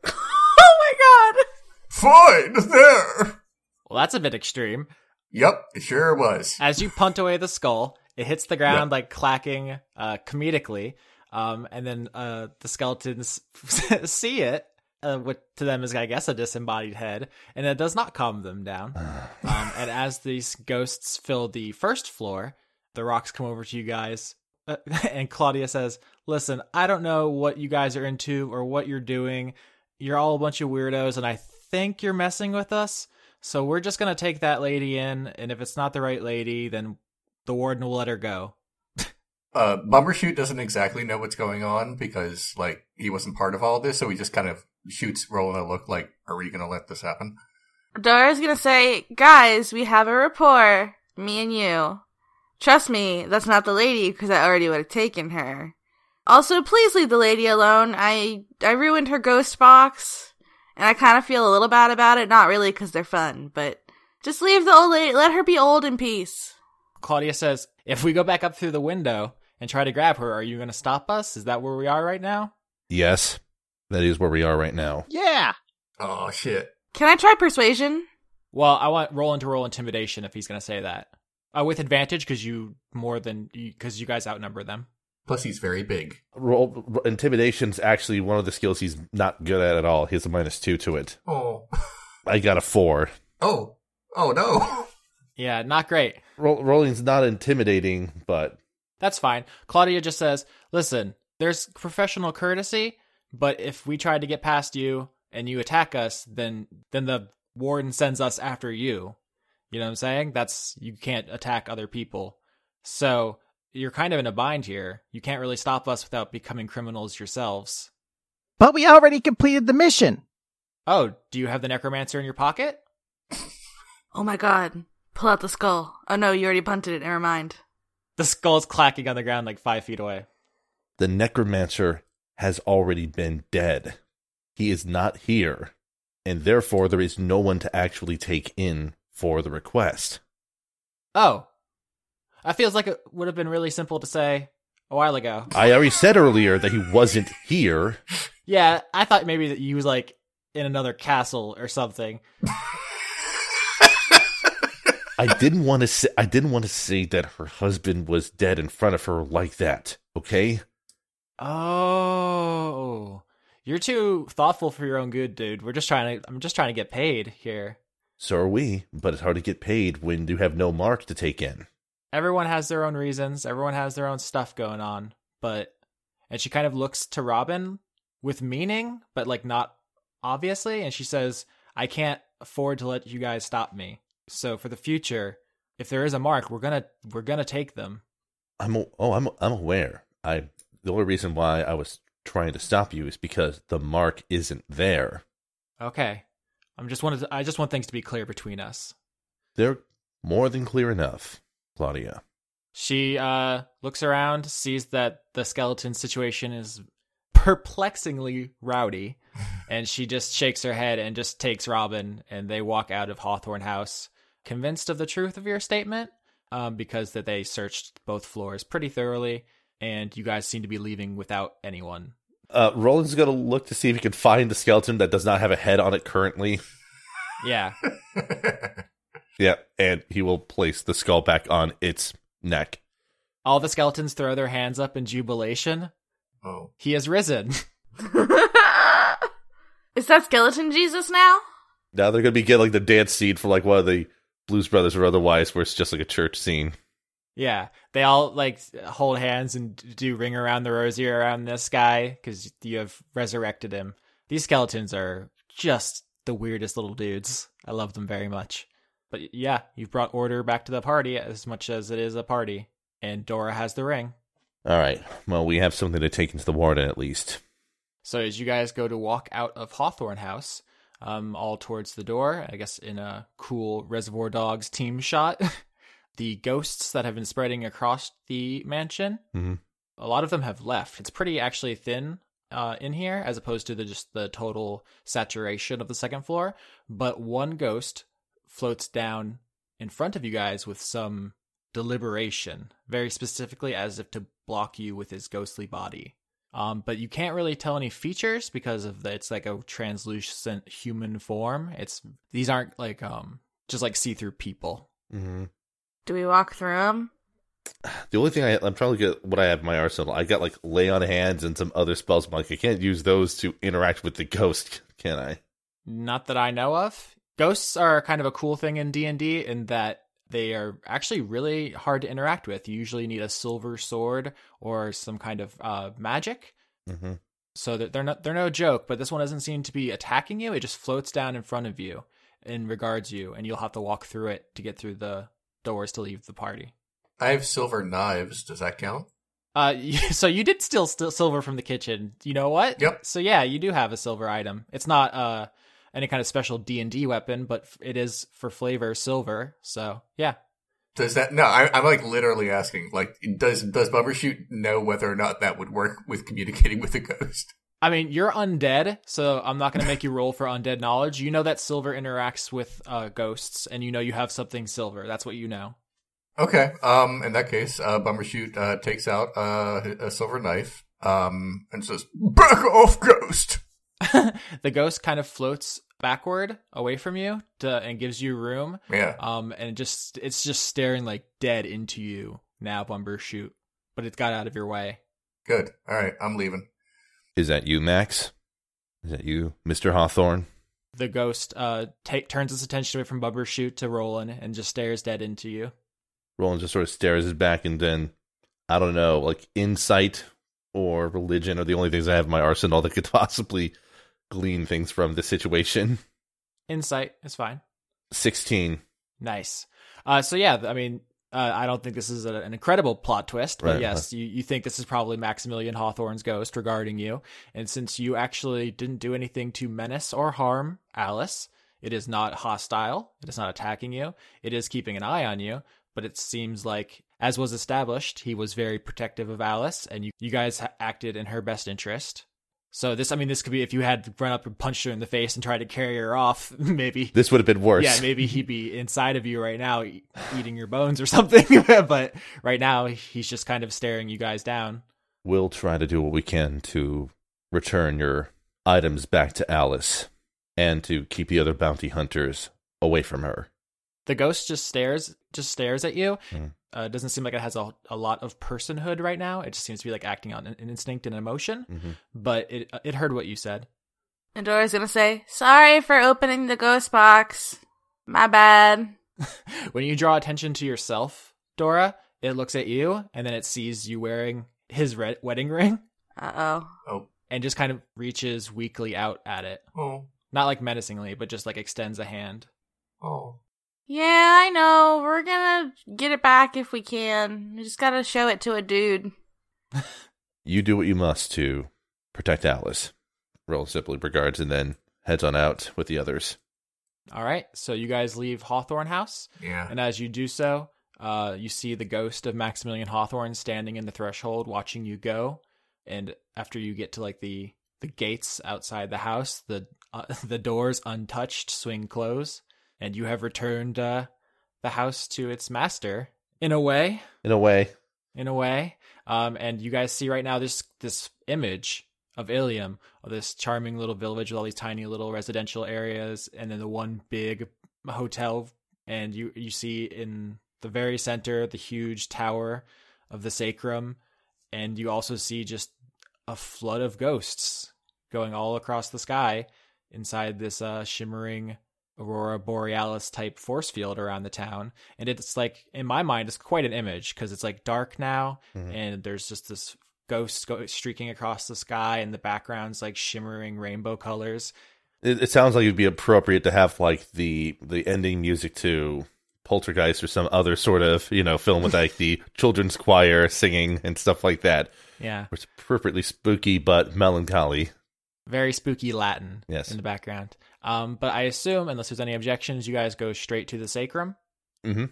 Oh my god. Fine, there. Well, that's a bit extreme. Yep, it sure was. As you punt away the skull, it hits the ground like clacking uh, comedically, um, and then uh, the skeletons see it. Uh, what to them is, I guess, a disembodied head, and it does not calm them down. um, and as these ghosts fill the first floor, the rocks come over to you guys, uh, and Claudia says, "Listen, I don't know what you guys are into or what you're doing. You're all a bunch of weirdos, and I think you're messing with us." So we're just gonna take that lady in, and if it's not the right lady, then the warden will let her go. Uh, Bumbershoot doesn't exactly know what's going on because, like, he wasn't part of all this, so he just kind of shoots Roland a look like, "Are we gonna let this happen?" Dora's gonna say, "Guys, we have a rapport. Me and you. Trust me, that's not the lady because I already would have taken her. Also, please leave the lady alone. I I ruined her ghost box, and I kind of feel a little bad about it. Not really because they're fun, but just leave the old lady. Let her be old in peace." Claudia says, "If we go back up through the window and try to grab her, are you gonna stop us? Is that where we are right now?" Yes, that is where we are right now. Yeah. Oh shit! Can I try persuasion? Well, I want Roland to roll intimidation if he's going to say that. Uh, with advantage because you more than because you guys outnumber them. Plus, he's very big. Roll, intimidation's actually one of the skills he's not good at at all. He has a minus two to it. Oh. I got a four. Oh. Oh no. Yeah, not great. Roll, rolling's not intimidating, but That's fine. Claudia just says, "Listen, there's professional courtesy, but if we try to get past you and you attack us, then then the warden sends us after you. You know what I'm saying? That's you can't attack other people. So, you're kind of in a bind here. You can't really stop us without becoming criminals yourselves. But we already completed the mission. Oh, do you have the necromancer in your pocket? Oh my god. Pull out the skull. Oh no, you already punted it. Never mind. The skull's clacking on the ground like 5 feet away. the necromancer has already been dead. He is not here, and therefore there is no one to actually take in for the request. Oh. That feels like it would have been really simple to say a while ago. I already said earlier that he wasn't here. Yeah, I thought maybe that he was like in another castle or something. I didn't want to say I didn't want to say that her husband was dead in front of her like that. Okay? Oh, you're too thoughtful for your own good, dude. We're just trying to. I'm just trying to get paid here. So are we, but it's hard to get paid when you have no mark to take in. Everyone has their own reasons. Everyone has their own stuff going on. But and she kind of looks to Robin with meaning, but like not obviously, and she says, "I can't afford to let you guys stop me. So for the future, if there is a mark, we're gonna we're gonna take them." I'm oh I'm I'm aware. I the only reason why I was trying to stop you is because the mark isn't there. Okay. I'm just wanted. To, I just want things to be clear between us. They're more than clear enough, Claudia. She uh looks around, sees that the skeleton situation is perplexingly rowdy, and she just shakes her head and just takes Robin, and they walk out of Hawthorne House, convinced of the truth of your statement, um, because that they searched both floors pretty thoroughly, and you guys seem to be leaving without anyone. Uh, Roland's gonna look to see if he can find the skeleton that does not have a head on it currently. Yeah, Yeah, and he will place the skull back on its neck. all the skeletons throw their hands up in jubilation. oh. He has risen. Is that skeleton Jesus now? Now they're gonna be getting like the dance scene for like one of the Blues Brothers or otherwise, where it's just like a church scene. Yeah, they all like hold hands and do ring around the rosy around this guy because you have resurrected him. These skeletons are just the weirdest little dudes. I love them very much. But yeah, you've brought order back to the party as much as it is a party, and Dora has the ring. All right. Well, we have something to take into the warden at least. So as you guys go to walk out of Hawthorne House, um, all towards the door, I guess in a cool Reservoir Dogs team shot, the ghosts that have been spreading across the mansion, Mhm. a lot of them have left. It's pretty actually thin uh, in here, as opposed to the just the total saturation of the second floor. But one ghost floats down in front of you guys with some deliberation, very specifically as if to block you with his ghostly body. Um, but you can't really tell any features because of the, it's like a translucent human form. It's these aren't like um just like see through people. Mm-hmm. Do we walk through them? The only thing I, I'm trying to get what I have in my arsenal. I got like lay on hands and some other spells. I'm like I can't use those to interact with the ghost, can I? Not that I know of. Ghosts are kind of a cool thing in D and D in that they are actually really hard to interact with. You usually need a silver sword or some kind of uh, magic. Mm-hmm. So that they're not they're no joke. But this one doesn't seem to be attacking you. It just floats down in front of you and regards you, and you'll have to walk through it to get through the doors to leave the party. I have silver knives. Does that count? Uh, so you did steal st- silver from the kitchen. You know what? Yep. So yeah, you do have a silver item. It's not uh any kind of special D and D weapon, but f- it is for flavor silver. So yeah, Does that no? I, I'm like literally asking. Like, does does Bumbershoot know whether or not that would work with communicating with a ghost? I mean you're undead, so I'm not gonna make you roll for undead knowledge. You know that silver interacts with uh ghosts, and you know you have something silver. That's what you know. Okay. Um. In that case, uh, Bumbershoot uh, takes out uh, a silver knife. Um. And says, "Back off, ghost." the ghost kind of floats backward away from you to, and gives you room. Yeah. Um, and it just it's just staring like dead into you now, Bumbershoot. But it got out of your way. Good. All right. I'm leaving. Is that you, Max? Is that you, Mr. Hawthorne? The ghost uh take turns its attention away from Bumbershoot to Roland and just stares dead into you. Roland just sort of stares his back and then, I don't know, like insight or religion are the only things I have in my arsenal that could possibly glean things from the situation. Insight is fine. 16. Nice. Uh, so yeah, I mean, uh, I don't think this is a, an incredible plot twist, but Right, yes, you, you think this is probably Maximilian Hawthorne's ghost regarding you. And since you actually didn't do anything to menace or harm Alice, it is not hostile. It is not attacking you. It is keeping an eye on you. But it seems like, as was established, he was very protective of Alice, and you, you guys ha- acted in her best interest. So this, I mean, this could be if you had run up and punched her in the face and tried to carry her off, maybe This would have been worse. yeah, maybe he'd be inside of you right now, e- eating your bones or something. but right now, he's just kind of staring you guys down. We'll try to do what we can to return your items back to Alice and to keep the other bounty hunters away from her. The ghost just stares, just stares at you. Hmm. Uh, it doesn't seem like it has a, a lot of personhood right now. It just seems to be like acting on an, an instinct and emotion. Mhm. But it it heard what you said. And Dora's gonna say, Sorry for opening the ghost box. My bad. When you draw attention to yourself, Dora, it looks at you and then it sees you wearing his red wedding ring Uh oh. Oh. and just kind of reaches weakly out at it. Oh. Not like menacingly, but just like extends a hand. Oh. Yeah, I know. We're gonna get it back if we can. We just gotta show it to a dude. You do what you must to protect Alice. Roll simply regards and then heads on out with the others. All right, so you guys leave Hawthorne House, Yeah. and as you do so, uh, you see the ghost of Maximilian Hawthorne standing in the threshold, watching you go. And after you get to like the the gates outside the house, the uh, the doors untouched swing close, and you have returned uh, the house to its master in a way. In a way, in a way. Um, and you guys see right now this this image of Ilium, of this charming little village with all these tiny little residential areas, and then the one big hotel. And you you see in the very center the huge tower of the sacrum, and you also see just a flood of ghosts going all across the sky inside this uh, shimmering aurora borealis type force field around the town and it's like in my mind it's quite an image because it's like dark now Mhm. and there's just this ghost go- streaking across the sky and the background's like shimmering rainbow colors it, it sounds like it'd be appropriate to have like the the ending music to Poltergeist or some other sort of you know film with like the children's choir singing and stuff like that. yeah It's appropriately spooky but melancholy. Very spooky latin Yes. in the background um but i assume unless there's any objections you guys go straight to the sacrum hmm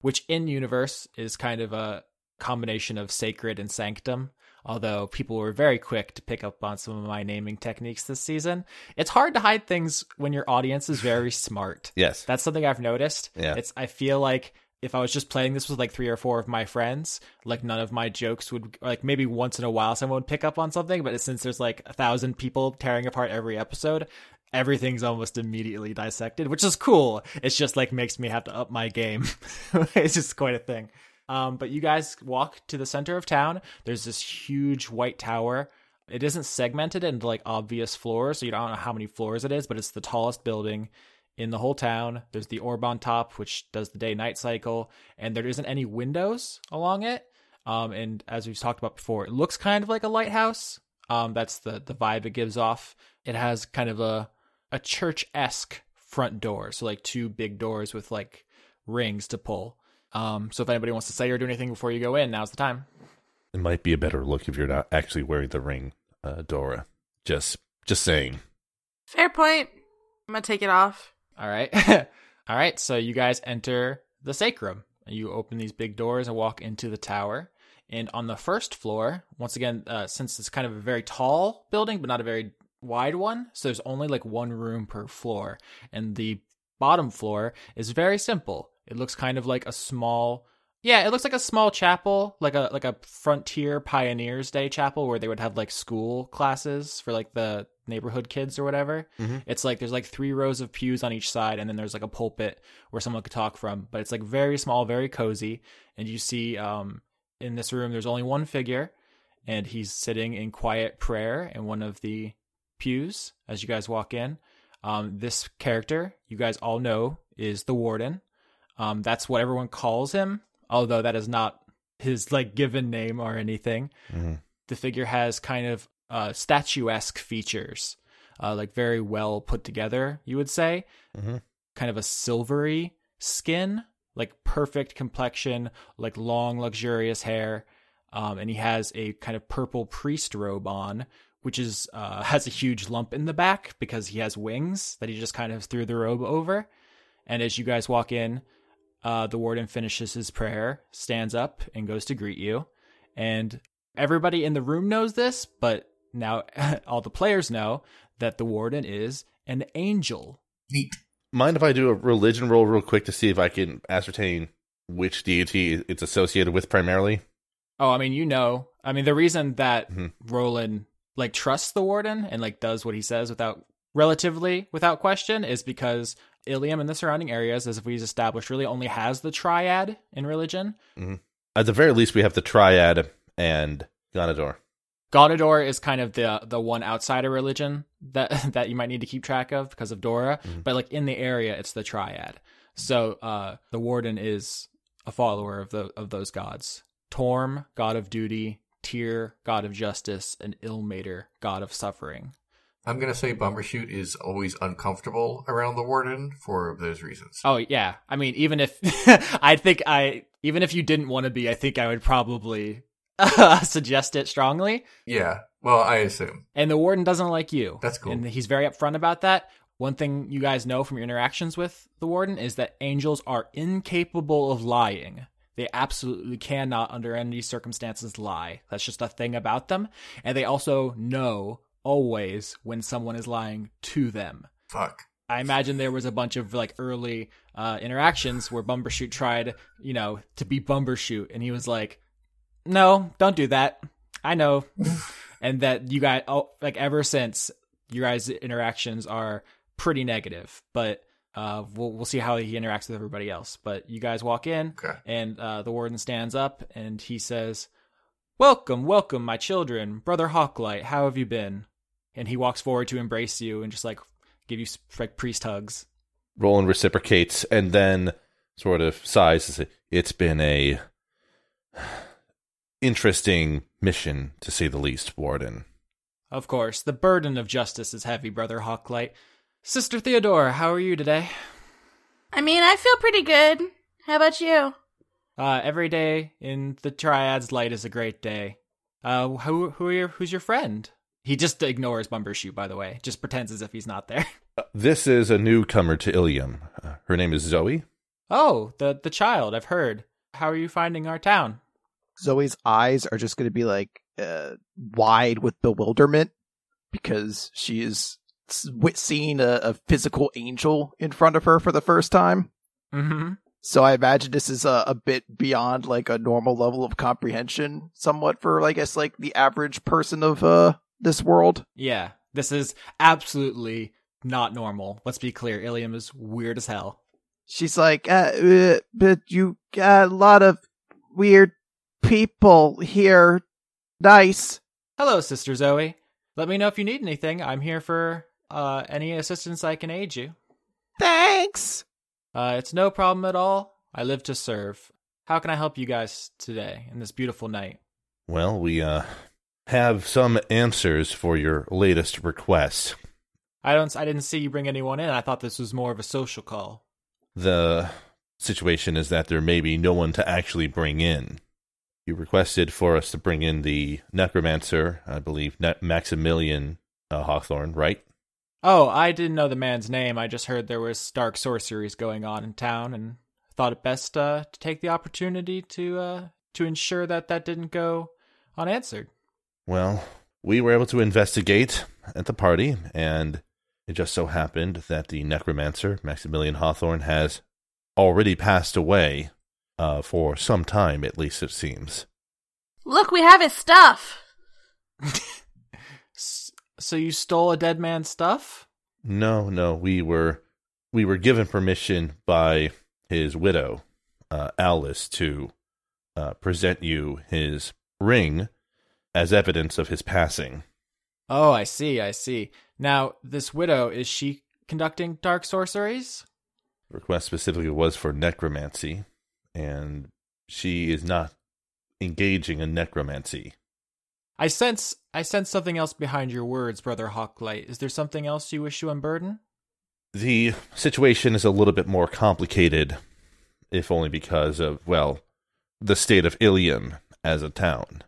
which in universe is kind of a combination of sacred and sanctum. Although people were very quick to pick up on some of my naming techniques this season, it's hard to hide things when your audience is very smart. Yes. That's something I've noticed. Yeah. It's I feel like if I was just playing this with like three or four of my friends, like none of my jokes would like maybe once in a while someone would pick up on something, but since there's like a thousand people tearing apart every episode, everything's almost immediately dissected, which is cool. It's just like makes me have to up my game. it's just quite a thing. Um, but you guys walk to the center of town. There's this huge white tower. It isn't segmented into like obvious floors, so you don't know how many floors it is, but it's the tallest building in the whole town. There's the orb on top, which does the day night cycle, and there isn't any windows along it. Um, and as we've talked about before, it looks kind of like a lighthouse. Um, that's the the vibe it gives off. It has kind of a a church esque front door, so like two big doors with like rings to pull. Um, so if anybody wants to say or do anything before you go in, now's the time. It might be a better look if you're not actually wearing the ring, uh, Dora. Just just saying. Fair point. I'm gonna take it off. All right. All right. So you guys enter the sacrum. You open these big doors and walk into the tower. And on the first floor, once again, uh, since it's kind of a very tall building, but not a very wide one, so there's only like one room per floor. And the bottom floor is very simple. It looks kind of like a small, yeah, it looks like a small chapel, like a like a frontier pioneers day chapel where they would have like school classes for like the neighborhood kids or whatever. Mhm. It's like there's like three rows of pews on each side, and then there's like a pulpit where someone could talk from. But it's like very small, very cozy. And you see, um, in this room, there's only one figure, and he's sitting in quiet prayer in one of the pews as you guys walk in. Um, this character, you guys all know, is the warden. Um, that's what everyone calls him, although that is not his like given name or anything. Mhm. The figure has kind of uh, statuesque features, uh, like very well put together. You would say, Mhm. kind of a silvery skin, like perfect complexion, like long luxurious hair, um, and he has a kind of purple priest robe on, which is uh, has a huge lump in the back because he has wings that he just kind of threw the robe over. And as you guys walk in, uh, the warden finishes his prayer, stands up, and goes to greet you. And everybody in the room knows this, but now all the players know that the warden is an angel. Neat. Mind if I do a religion roll real quick to see if I can ascertain which deity it's associated with primarily? Oh, I mean, you know, I mean, the reason that Mhm. Roland like trusts the warden and like does what he says without relatively without question is because Ilium and the surrounding areas, as we've established, really only has the triad in religion. At the very least, we have the Triad and Ganador. Godador is kind of the the one outside of religion that that you might need to keep track of because of Dora, but like in the area, it's the triad. So uh, the warden is a follower of the of those gods: Torm, god of duty; Tyr, god of justice; and Ilmater, god of suffering. I'm gonna say Bumbershoot is always uncomfortable around the warden for those reasons. Oh yeah, I mean, even if I think I even if you didn't want to be, I think I would probably suggest it strongly. Yeah. Well, I assume. And the warden doesn't like you. That's cool. And he's very upfront about that. One thing you guys know from your interactions with the warden is that angels are incapable of lying. They absolutely cannot, under any circumstances, lie. That's just a thing about them. And they also know always when someone is lying to them. Fuck. I imagine there was a bunch of like early uh, interactions where Bumbershoot tried, you know, to be Bumbershoot, and he was like, "No, don't do that. I know." and that you guys, oh, like ever since, your guys' interactions are pretty negative. But uh, we'll we'll see how he interacts with everybody else. But you guys walk in, Okay. and uh, the warden stands up and he says, "Welcome, welcome, my children, brother Hawklight. How have you been?" And he walks forward to embrace you and just like give you like priest hugs. Roland reciprocates and then sort of sighs and says, It's been a interesting mission, to say the least, Warden. Of course, the burden of justice is heavy, brother Hawklight. Sister Theodora, how are you today? I mean, I feel pretty good. How about you? Uh, every day in the Triad's light is a great day. Uh, who who are your, who's your friend? He just ignores Bumbershoot, by the way. Just pretends as if he's not there. This is a newcomer to Ilium. Uh, her name is Zoe. Oh, the the child. I've heard. How are you finding our town? Zoe's eyes are just going to be like uh, wide with bewilderment because she is seeing a, a physical angel in front of her for the first time. Mm-hmm. So I imagine this is a, a bit beyond like a normal level of comprehension, somewhat for I guess like the average person of uh this world. Yeah, this is absolutely not normal. Let's be clear. Ilium is weird as hell. She's like, uh, uh, but you got a lot of weird people here. Nice. Hello, Sister Zoe. Let me know if you need anything. I'm here for uh, any assistance I can aid you. Thanks. Uh, it's no problem at all. I live to serve. How can I help you guys today in this beautiful night? Well, we uh, have some answers for your latest request. I don't. I didn't see you bring anyone in. I thought this was more of a social call. The situation is that there may be no one to actually bring in. You requested for us to bring in the necromancer, I believe, ne- Maximilian uh, Hawthorne, right? Oh, I didn't know the man's name. I just heard there was dark sorceries going on in town, and thought it best uh, to take the opportunity to uh, to ensure that that didn't go unanswered. Well, we were able to investigate at the party, and it just so happened that the necromancer, Maximilian Hawthorne, has already passed away uh, for some time, at least it seems. Look, we have his stuff. So you stole a dead man's stuff? No, no, we were we were given permission by his widow, uh, Alice, to uh, present you his ring as evidence of his passing. Oh, I see, I see. Now, this widow, is she conducting dark sorceries? The request specifically was for necromancy, and she is not engaging in necromancy. I sense I sense something else behind your words, Brother Hawklight. Is there something else you wish to unburden? The situation is a little bit more complicated, if only because of, well, the state of Ilium as a town.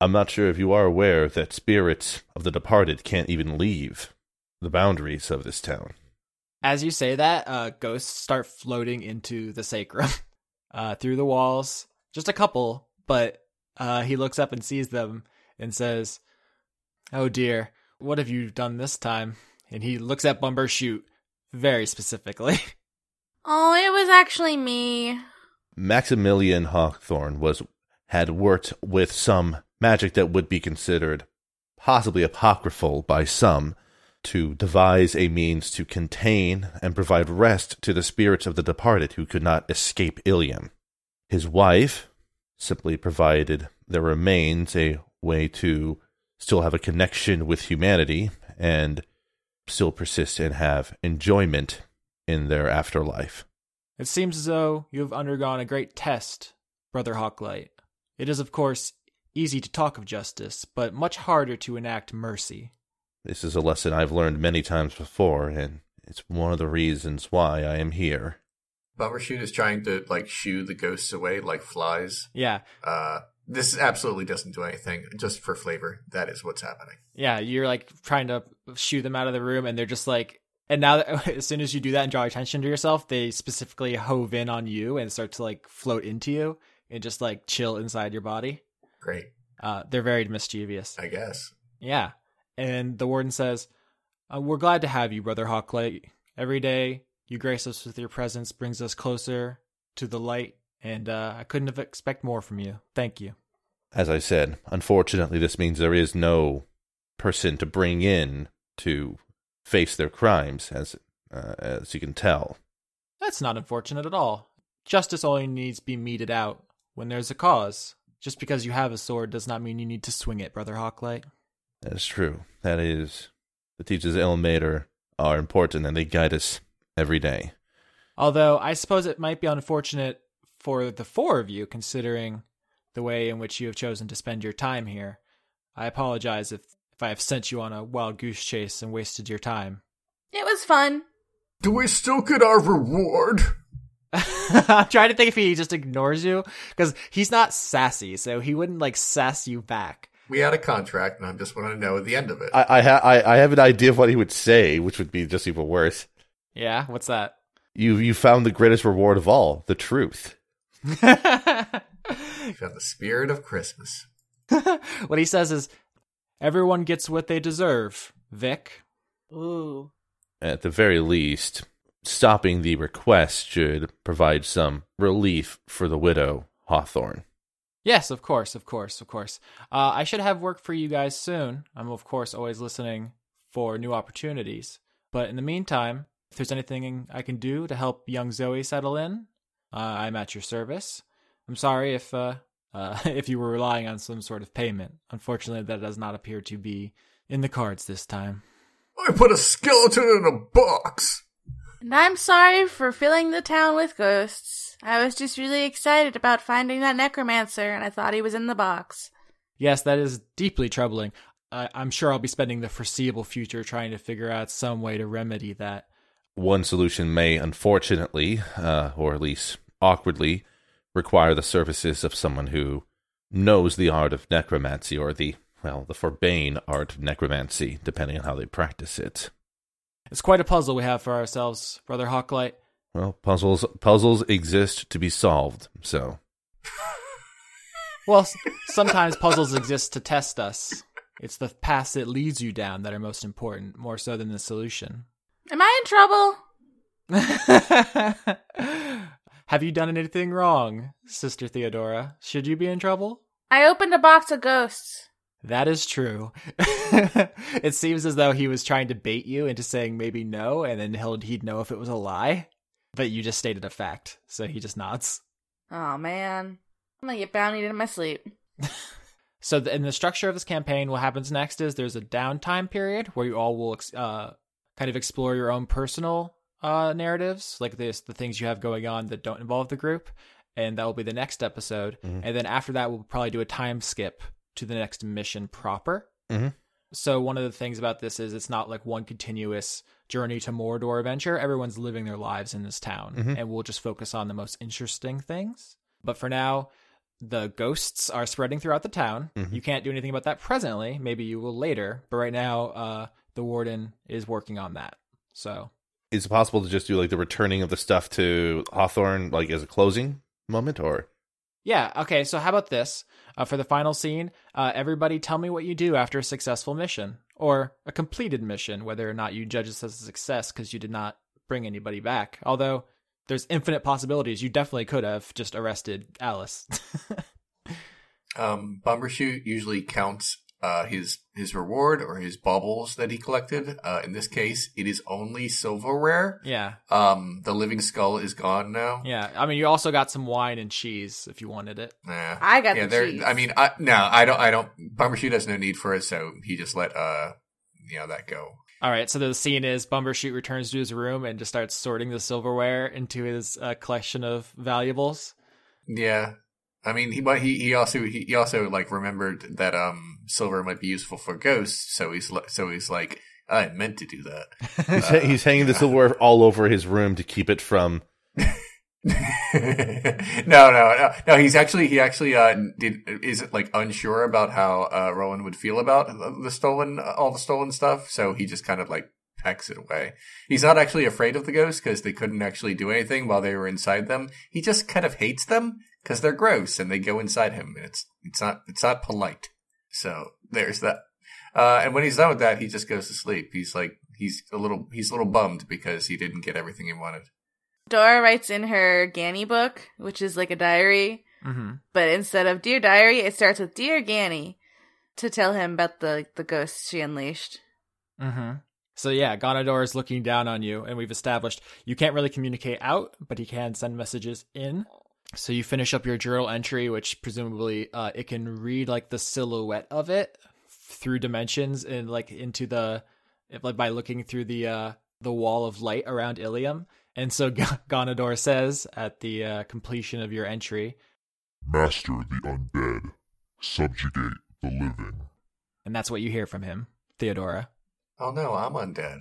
I'm not sure if you are aware that spirits of the departed can't even leave the boundaries of this town. As you say that, uh, ghosts start floating into the sacrum uh, through the walls. Just a couple, but uh, he looks up and sees them and says, "Oh dear, what have you done this time?" And he looks at Bumbershoot very specifically. Oh, it was actually me. Maximilian Hawthorne was had worked with some magic that would be considered possibly apocryphal by some to devise a means to contain and provide rest to the spirits of the departed who could not escape Ilium. His wife simply provided their remains a way to still have a connection with humanity and still persist and have enjoyment in their afterlife. It seems as though you have undergone a great test, Brother Hawklight. It is, of course, easy to talk of justice, but much harder to enact mercy. This is a lesson I've learned many times before, and it's one of the reasons why I am here. Bumbershoot is trying to like shoo the ghosts away like flies. Yeah, Uh, this absolutely doesn't do anything. Just for flavor, that is what's happening. yeah, you're like trying to shoo them out of the room, and they're just like, and now that, as soon as you do that and draw attention to yourself, they specifically hove in on you and start to like float into you and just like chill inside your body. Great, Uh, they're very mischievous. I guess. Yeah. And the warden says, uh, We're glad to have you, Brother Hawklight. Every day you grace us with your presence, brings us closer to the light, and uh, I couldn't have expect more from you. Thank you. As I said, unfortunately, this means there is no person to bring in to face their crimes, as uh, as you can tell. That's not unfortunate at all. Justice only needs to be meted out when there's a cause. Just because you have a sword does not mean you need to swing it, Brother Hawklight. That is true. That is the teachers of Ilmater are important, and they guide us every day. Although I suppose it might be unfortunate for the four of you, considering the way in which you have chosen to spend your time here. I apologize if, if I have sent you on a wild goose chase and wasted your time. It was fun. Do we still get our reward? I'm trying to think if he just ignores you because he's not sassy, so he wouldn't like sass you back. We had a contract, and I just want to know the end of it. I I, ha- I I have an idea of what he would say, which would be just even worse. Yeah, what's that? You you found the greatest reward of all, the truth. We found the spirit of Christmas. what he says is, "Everyone gets what they deserve." Vic. Ooh. At the very least, stopping the request should provide some relief for the widow Hawthorne. Yes, of course, of course, of course. Uh, I should have work for you guys soon. I'm, of course, always listening for new opportunities. But in the meantime, if there's anything I can do to help young Zoe settle in, uh, I'm at your service. I'm sorry if uh, uh, if you were relying on some sort of payment. Unfortunately, that does not appear to be in the cards this time. I put a skeleton in a box. And I'm sorry for filling the town with ghosts. I was just really excited about finding that necromancer, and I thought he was in the box. Yes, that is deeply troubling. I I'm sure I'll be spending the foreseeable future trying to figure out some way to remedy that. One solution may, unfortunately, uh, or at least awkwardly, require the services of someone who knows the art of necromancy or the, well, the forbane art of necromancy, depending on how they practice it. It's quite a puzzle we have for ourselves, Brother Hawklight. Well, puzzles puzzles exist to be solved, so Well, sometimes puzzles exist to test us. It's the paths it leads you down that are most important, more so than the solution. Am I in trouble? Have you done anything wrong, Sister Theodora? Should you be in trouble? I opened a box of ghosts. That is true. it seems as though he was trying to bait you into saying maybe no, and then he'll, he'd know if it was a lie. But you just stated a fact, so he just nods. Oh man, I'm gonna get bountied in my sleep. So, the, in the structure of this campaign, what happens next is there's a downtime period where you all will ex- uh, kind of explore your own personal uh, narratives, like this, the things you have going on that don't involve the group, and that will be the next episode. Mhm. And then after that, we'll probably do a time skip to the next mission proper. Mhm. So one of the things about this is it's not like one continuous journey to Mordor adventure. Everyone's living their lives in this town, Mhm. and we'll just focus on the most interesting things. But for now, the ghosts are spreading throughout the town. Mhm. You can't do anything about that presently. Maybe you will later. But right now, uh, the warden is working on that. So Is it possible to just do like the returning of the stuff to Hawthorne like as a closing moment or yeah, okay. So how about this? Uh, for the final scene, uh, everybody tell me what you do after a successful mission or a completed mission, whether or not you judge this as a success because you did not bring anybody back. Although there's infinite possibilities. You definitely could have just arrested Alice. Um, Bumbershoot usually counts uh, his his reward or his baubles that he collected. Uh, in this case, it is only silverware. yeah, Um, the living skull is gone now. yeah. I mean, you also got some wine and cheese if you wanted it. Nah. I got yeah, the cheese. I mean, I, no, I don't. I don't. Bumbershoot has no need for it, so he just let uh, you know, that go. All right, so the scene is Bumbershoot returns to his room and just starts sorting the silverware into his uh, collection of valuables. Yeah. I mean, he he, he also he, he also like remembered that um silver might be useful for ghosts, so he's so he's like I meant to do that. he's, ha- he's hanging the silverware all over his room to keep it from no, no, no, no. He's actually he actually uh did is like unsure about how uh Rowan would feel about the stolen all the stolen stuff, so he just kind of like packs it away. He's not actually afraid of the ghosts because they couldn't actually do anything while they were inside them. He just kind of hates them because they're gross and they go inside him, and it's it's not it's not polite. So there's that. Uh, and when he's done with that, he just goes to sleep. He's like he's a little he's a little bummed because he didn't get everything he wanted. Dora writes in her Ganny book, which is like a diary, Mm-hmm. but instead of Dear Diary, it starts with Dear Ganny to tell him about the the ghosts she unleashed. Mm-hmm. So yeah, Gonador is looking down on you, and we've established you can't really communicate out, but he can send messages in. So you finish up your journal entry, which presumably uh, it can read like the silhouette of it through dimensions and like into the like by looking through the uh, the wall of light around Ilium. And so G- Ganador says at the uh, completion of your entry, Master the undead. Subjugate the living. and that's what you hear from him, Theodora. Oh no, I'm undead.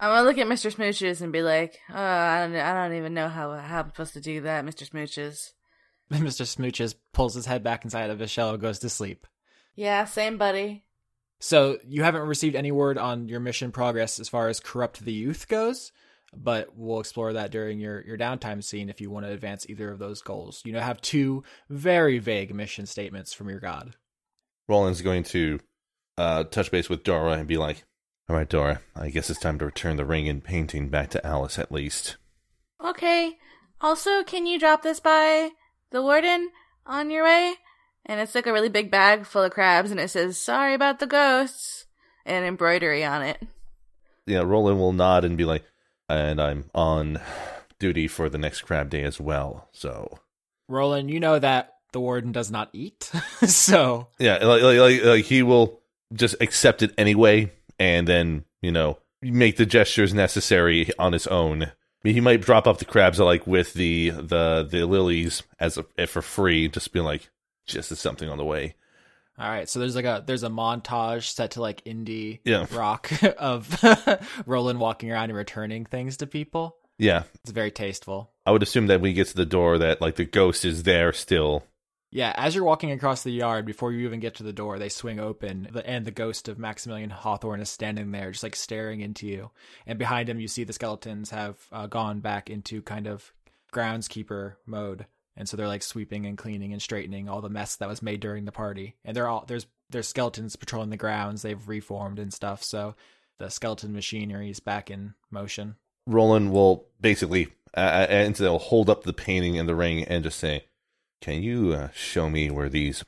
I'm gonna look at Mr. Smooches and be like, oh, I don't, I don't even know how how I'm supposed to do that, Mr. Smooches. Mr. Smooches pulls his head back inside of his shell and goes to sleep. Yeah, same buddy. So you haven't received any word on your mission progress as far as corrupt the youth goes, but we'll explore that during your your downtime scene if you want to advance either of those goals. You know, have two very vague mission statements from your god. Roland's going to uh, touch base with Dora and be like, "All right, Dora, I guess it's time to return the ring and painting back to Alice at least." Okay. Also, can you drop this by the warden on your way? And it's like a really big bag full of crabs, and it says "Sorry about the ghosts" and embroidery on it. Yeah, Roland will nod and be like, "And I'm on duty for the next crab day as well." So Roland, you know that the warden does not eat, so yeah, like, like, like, like he will just accept it anyway, and then you know make the gestures necessary on his own. I mean, he might drop off the crabs like with the the the lilies as a, if for free, just be like, just as something on the way. all right. So there's like a there's a montage set to like indie Yeah. rock of Roland walking around and returning things to people. Yeah, It's very tasteful. I would assume that when he gets to the door, that like the ghost is there still. Yeah, as you're walking across the yard, before you even get to the door, they swing open, and the ghost of Maximilian Hawthorne is standing there, just like staring into you. And behind him, you see the skeletons have uh, gone back into kind of groundskeeper mode, and so they're like sweeping and cleaning and straightening all the mess that was made during the party. And they're all there's there's skeletons patrolling the grounds. They've reformed and stuff, so the skeleton machinery is back in motion. Roland will basically uh, and they'll hold up the painting and the ring and just say, "Can you uh, show me where these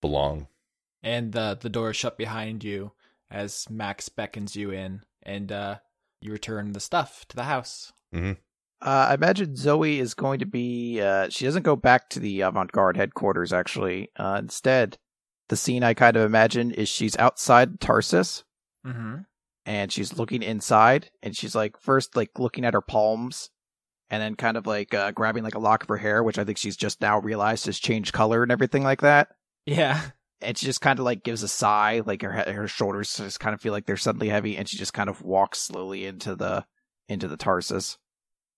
belong?" and the the door is shut behind you as Max beckons you in, and uh, you return the stuff to the house. Uh, I imagine Zoe is going to be. Uh, she doesn't go back to the avant garde headquarters, actually. Uh, instead, the scene I kind of imagine is she's outside Tarsus Mm-hmm. and she's looking inside, and she's like, first, like, looking at her palms, and then kind of like uh, grabbing like a lock of her hair, which I think she's just now realized has changed color and everything like that. Yeah. And she just kind of like gives a sigh, like her her shoulders just kind of feel like they're suddenly heavy, and she just kind of walks slowly into the into the Tarsus.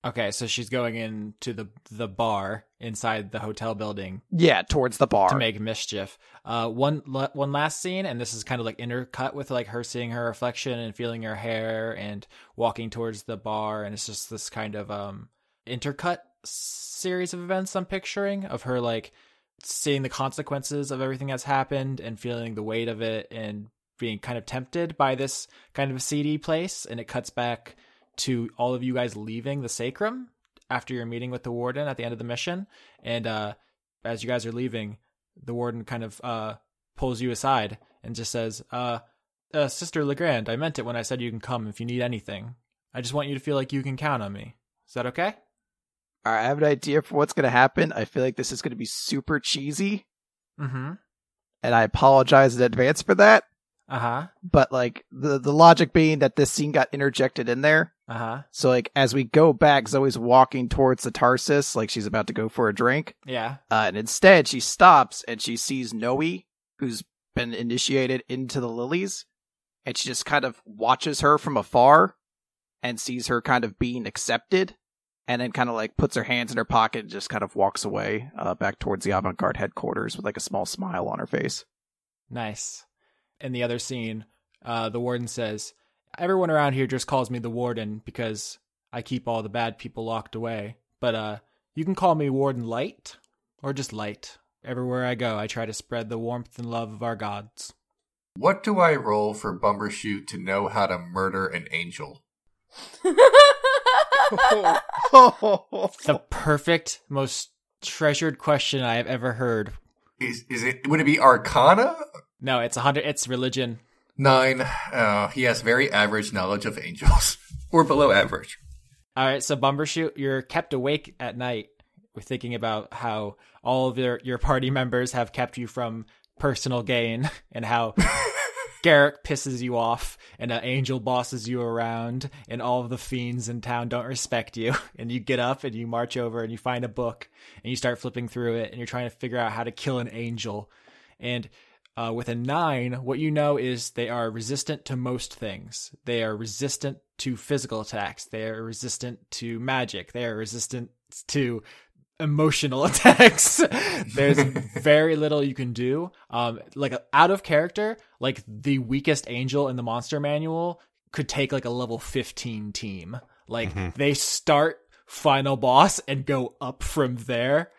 Okay, so she's going into the the bar inside the hotel building Yeah, towards the bar. to make mischief. Uh, one one last scene, and this is kind of like intercut with like her seeing her reflection and feeling her hair and walking towards the bar, and it's just this kind of um intercut series of events I'm picturing of her like seeing the consequences of everything that's happened and feeling the weight of it and being kind of tempted by this kind of a seedy place, and it cuts back to all of you guys leaving the sacrum after your meeting with the warden at the end of the mission, and uh, as you guys are leaving, the warden kind of uh, pulls you aside and just says, uh, uh, Sister Legrand, I meant it when I said you can come if you need anything. I just want you to feel like you can count on me. Is that okay? All right, I have an idea for what's going to happen. I feel like this is going to be super cheesy, Mm-hmm. and I apologize in advance for that. Uh-huh. But like the the logic being that this scene got interjected in there, Uh-huh. so like as we go back, Zoe's walking towards the Tarsus, like she's about to go for a drink, Yeah. uh, and instead she stops and she sees Noe, who's been initiated into the lilies, and she just kind of watches her from afar, and sees her kind of being accepted, and then kind of like puts her hands in her pocket and just kind of walks away uh, back towards the avant-garde headquarters with like a small smile on her face. Nice. In the other scene, uh, the warden says, Everyone around here just calls me the warden because I keep all the bad people locked away. But uh, you can call me Warden Light or just Light. Everywhere I go, I try to spread the warmth and love of our gods. What do I roll for Bumbershoot to know how to murder an angel? The perfect, most treasured question I have ever heard. Is is it would it be Arcana? No, it's a hundred. It's religion. Nine. Uh, he has very average knowledge of angels, or below average. All right, so Bumbershoot, you're kept awake at night. We're thinking about how all of your your party members have kept you from personal gain, and how Garrick pisses you off, and an angel bosses you around, and all of the fiends in town don't respect you. And you get up and you march over and you find a book and you start flipping through it, and you're trying to figure out how to kill an angel. And uh, with a nine, what you know is they are resistant to most things. They are resistant to physical attacks. They are resistant to magic. They are resistant to emotional attacks. There's very little you can do. Um, like out of character, like the weakest angel in the monster manual could take like a level 15 team. Like they start final boss and go up from there.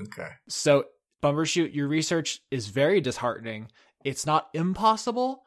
Okay. So, Bumbershoot, your research is very disheartening. It's not impossible,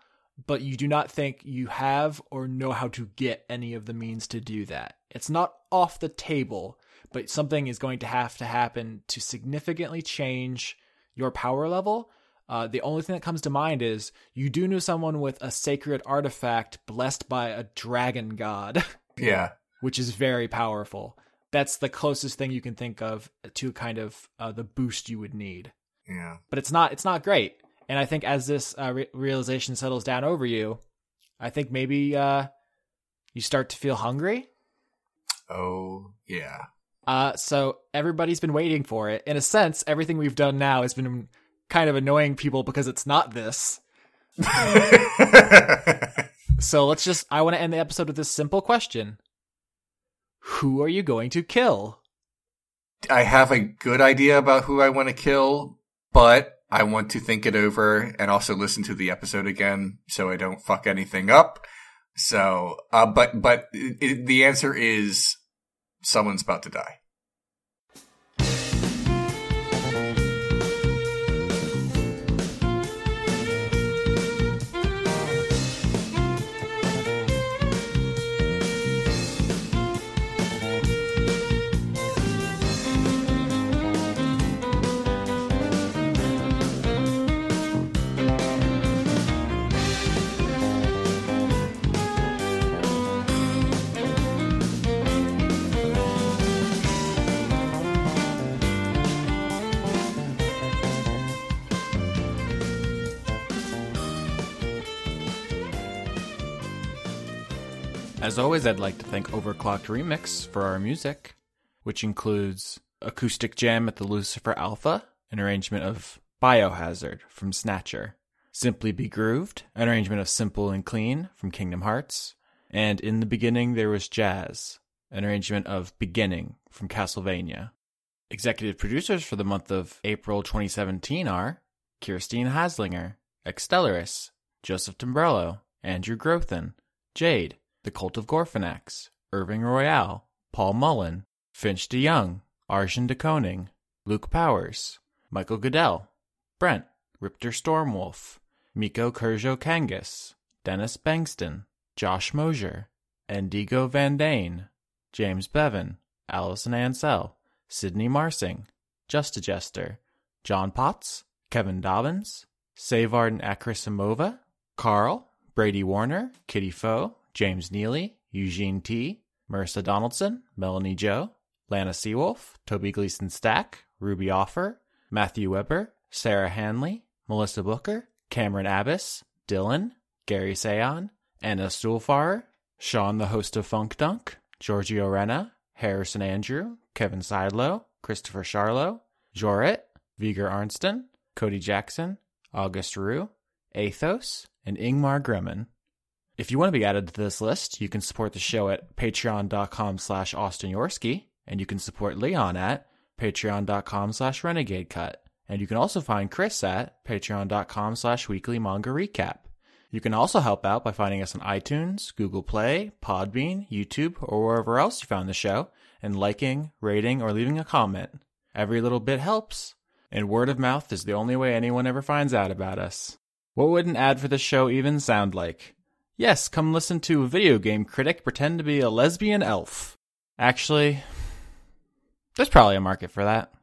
but you do not think you have or know how to get any of the means to do that. It's not off the table, but something is going to have to happen to significantly change your power level. Uh, the only thing that comes to mind is you do know someone with a sacred artifact blessed by a dragon god. Yeah. which is very powerful. That's the closest thing you can think of to kind of uh, the boost you would need. Yeah. But it's not it's not great. And I think as this uh, re- realization settles down over you, I think maybe uh, you start to feel hungry. Oh yeah. Uh, so everybody's been waiting for it. In a sense, everything we've done now has been kind of annoying people because it's not this. So let's just I want to end the episode with this simple question. Who are you going to kill? I have a good idea about who I want to kill, but I want to think it over and also listen to the episode again so I don't fuck anything up. So, uh, but but it, it- the answer is someone's about to die. As always, I'd like to thank Overclocked Remix for our music, which includes Acoustic Jam at the Lucifer Alpha, an arrangement of Biohazard from Snatcher, Simply Be Grooved, an arrangement of Simple and Clean from Kingdom Hearts, and In the Beginning There Was Jazz, an arrangement of Beginning from Castlevania. Executive producers for the month of April 2017 are Kirstine Haslinger, Extellaris, Joseph Timbrello, Andrew Grothin, Jade, The Cult of Gorfanax, Irving Royale, Paul Mullen, Finch DeYoung, Arjun de Koning, Luke Powers, Michael Goodell, Brent, Ripter Stormwolf, Miko Kurjo Kangas, Dennis Bengston, Josh Mosier, Endigo Van Dane, James Bevan, Allison Ansell, Sydney Marsing, Just a Jester, John Potts, Kevin Dobbins, Savard and Akrasimova, Carl, Brady Warner, Kitty Foe, James Neely, Eugene T., Marissa Donaldson, Melanie Joe, Lana Seawolf, Toby Gleason Stack, Ruby Offer, Matthew Weber, Sarah Hanley, Melissa Booker, Cameron Abbas, Dylan, Gary Sayon, Anna Stuhlfarer, Sean the host of Funk Dunk, Giorgio Renna, Harrison Andrew, Kevin Seidlow, Christopher Charlo, Jorit, Viger Arnston, Cody Jackson, August Rue, Athos, and Ingmar Grimmen. If you want to be added to this list, you can support the show at patreon.com slash austinyorsky, and you can support Leon at patreon.com slash renegade cut. And you can also find Chris at patreon.com slash weekly manga recap. You can also help out by finding us on iTunes, Google Play, Podbean, YouTube, or wherever else you found the show, and liking, rating, or leaving a comment. Every little bit helps, and word of mouth is the only way anyone ever finds out about us. What would an ad for the show even sound like? Yes, come listen to a video game critic pretend to be a lesbian elf. Actually, there's probably a market for that.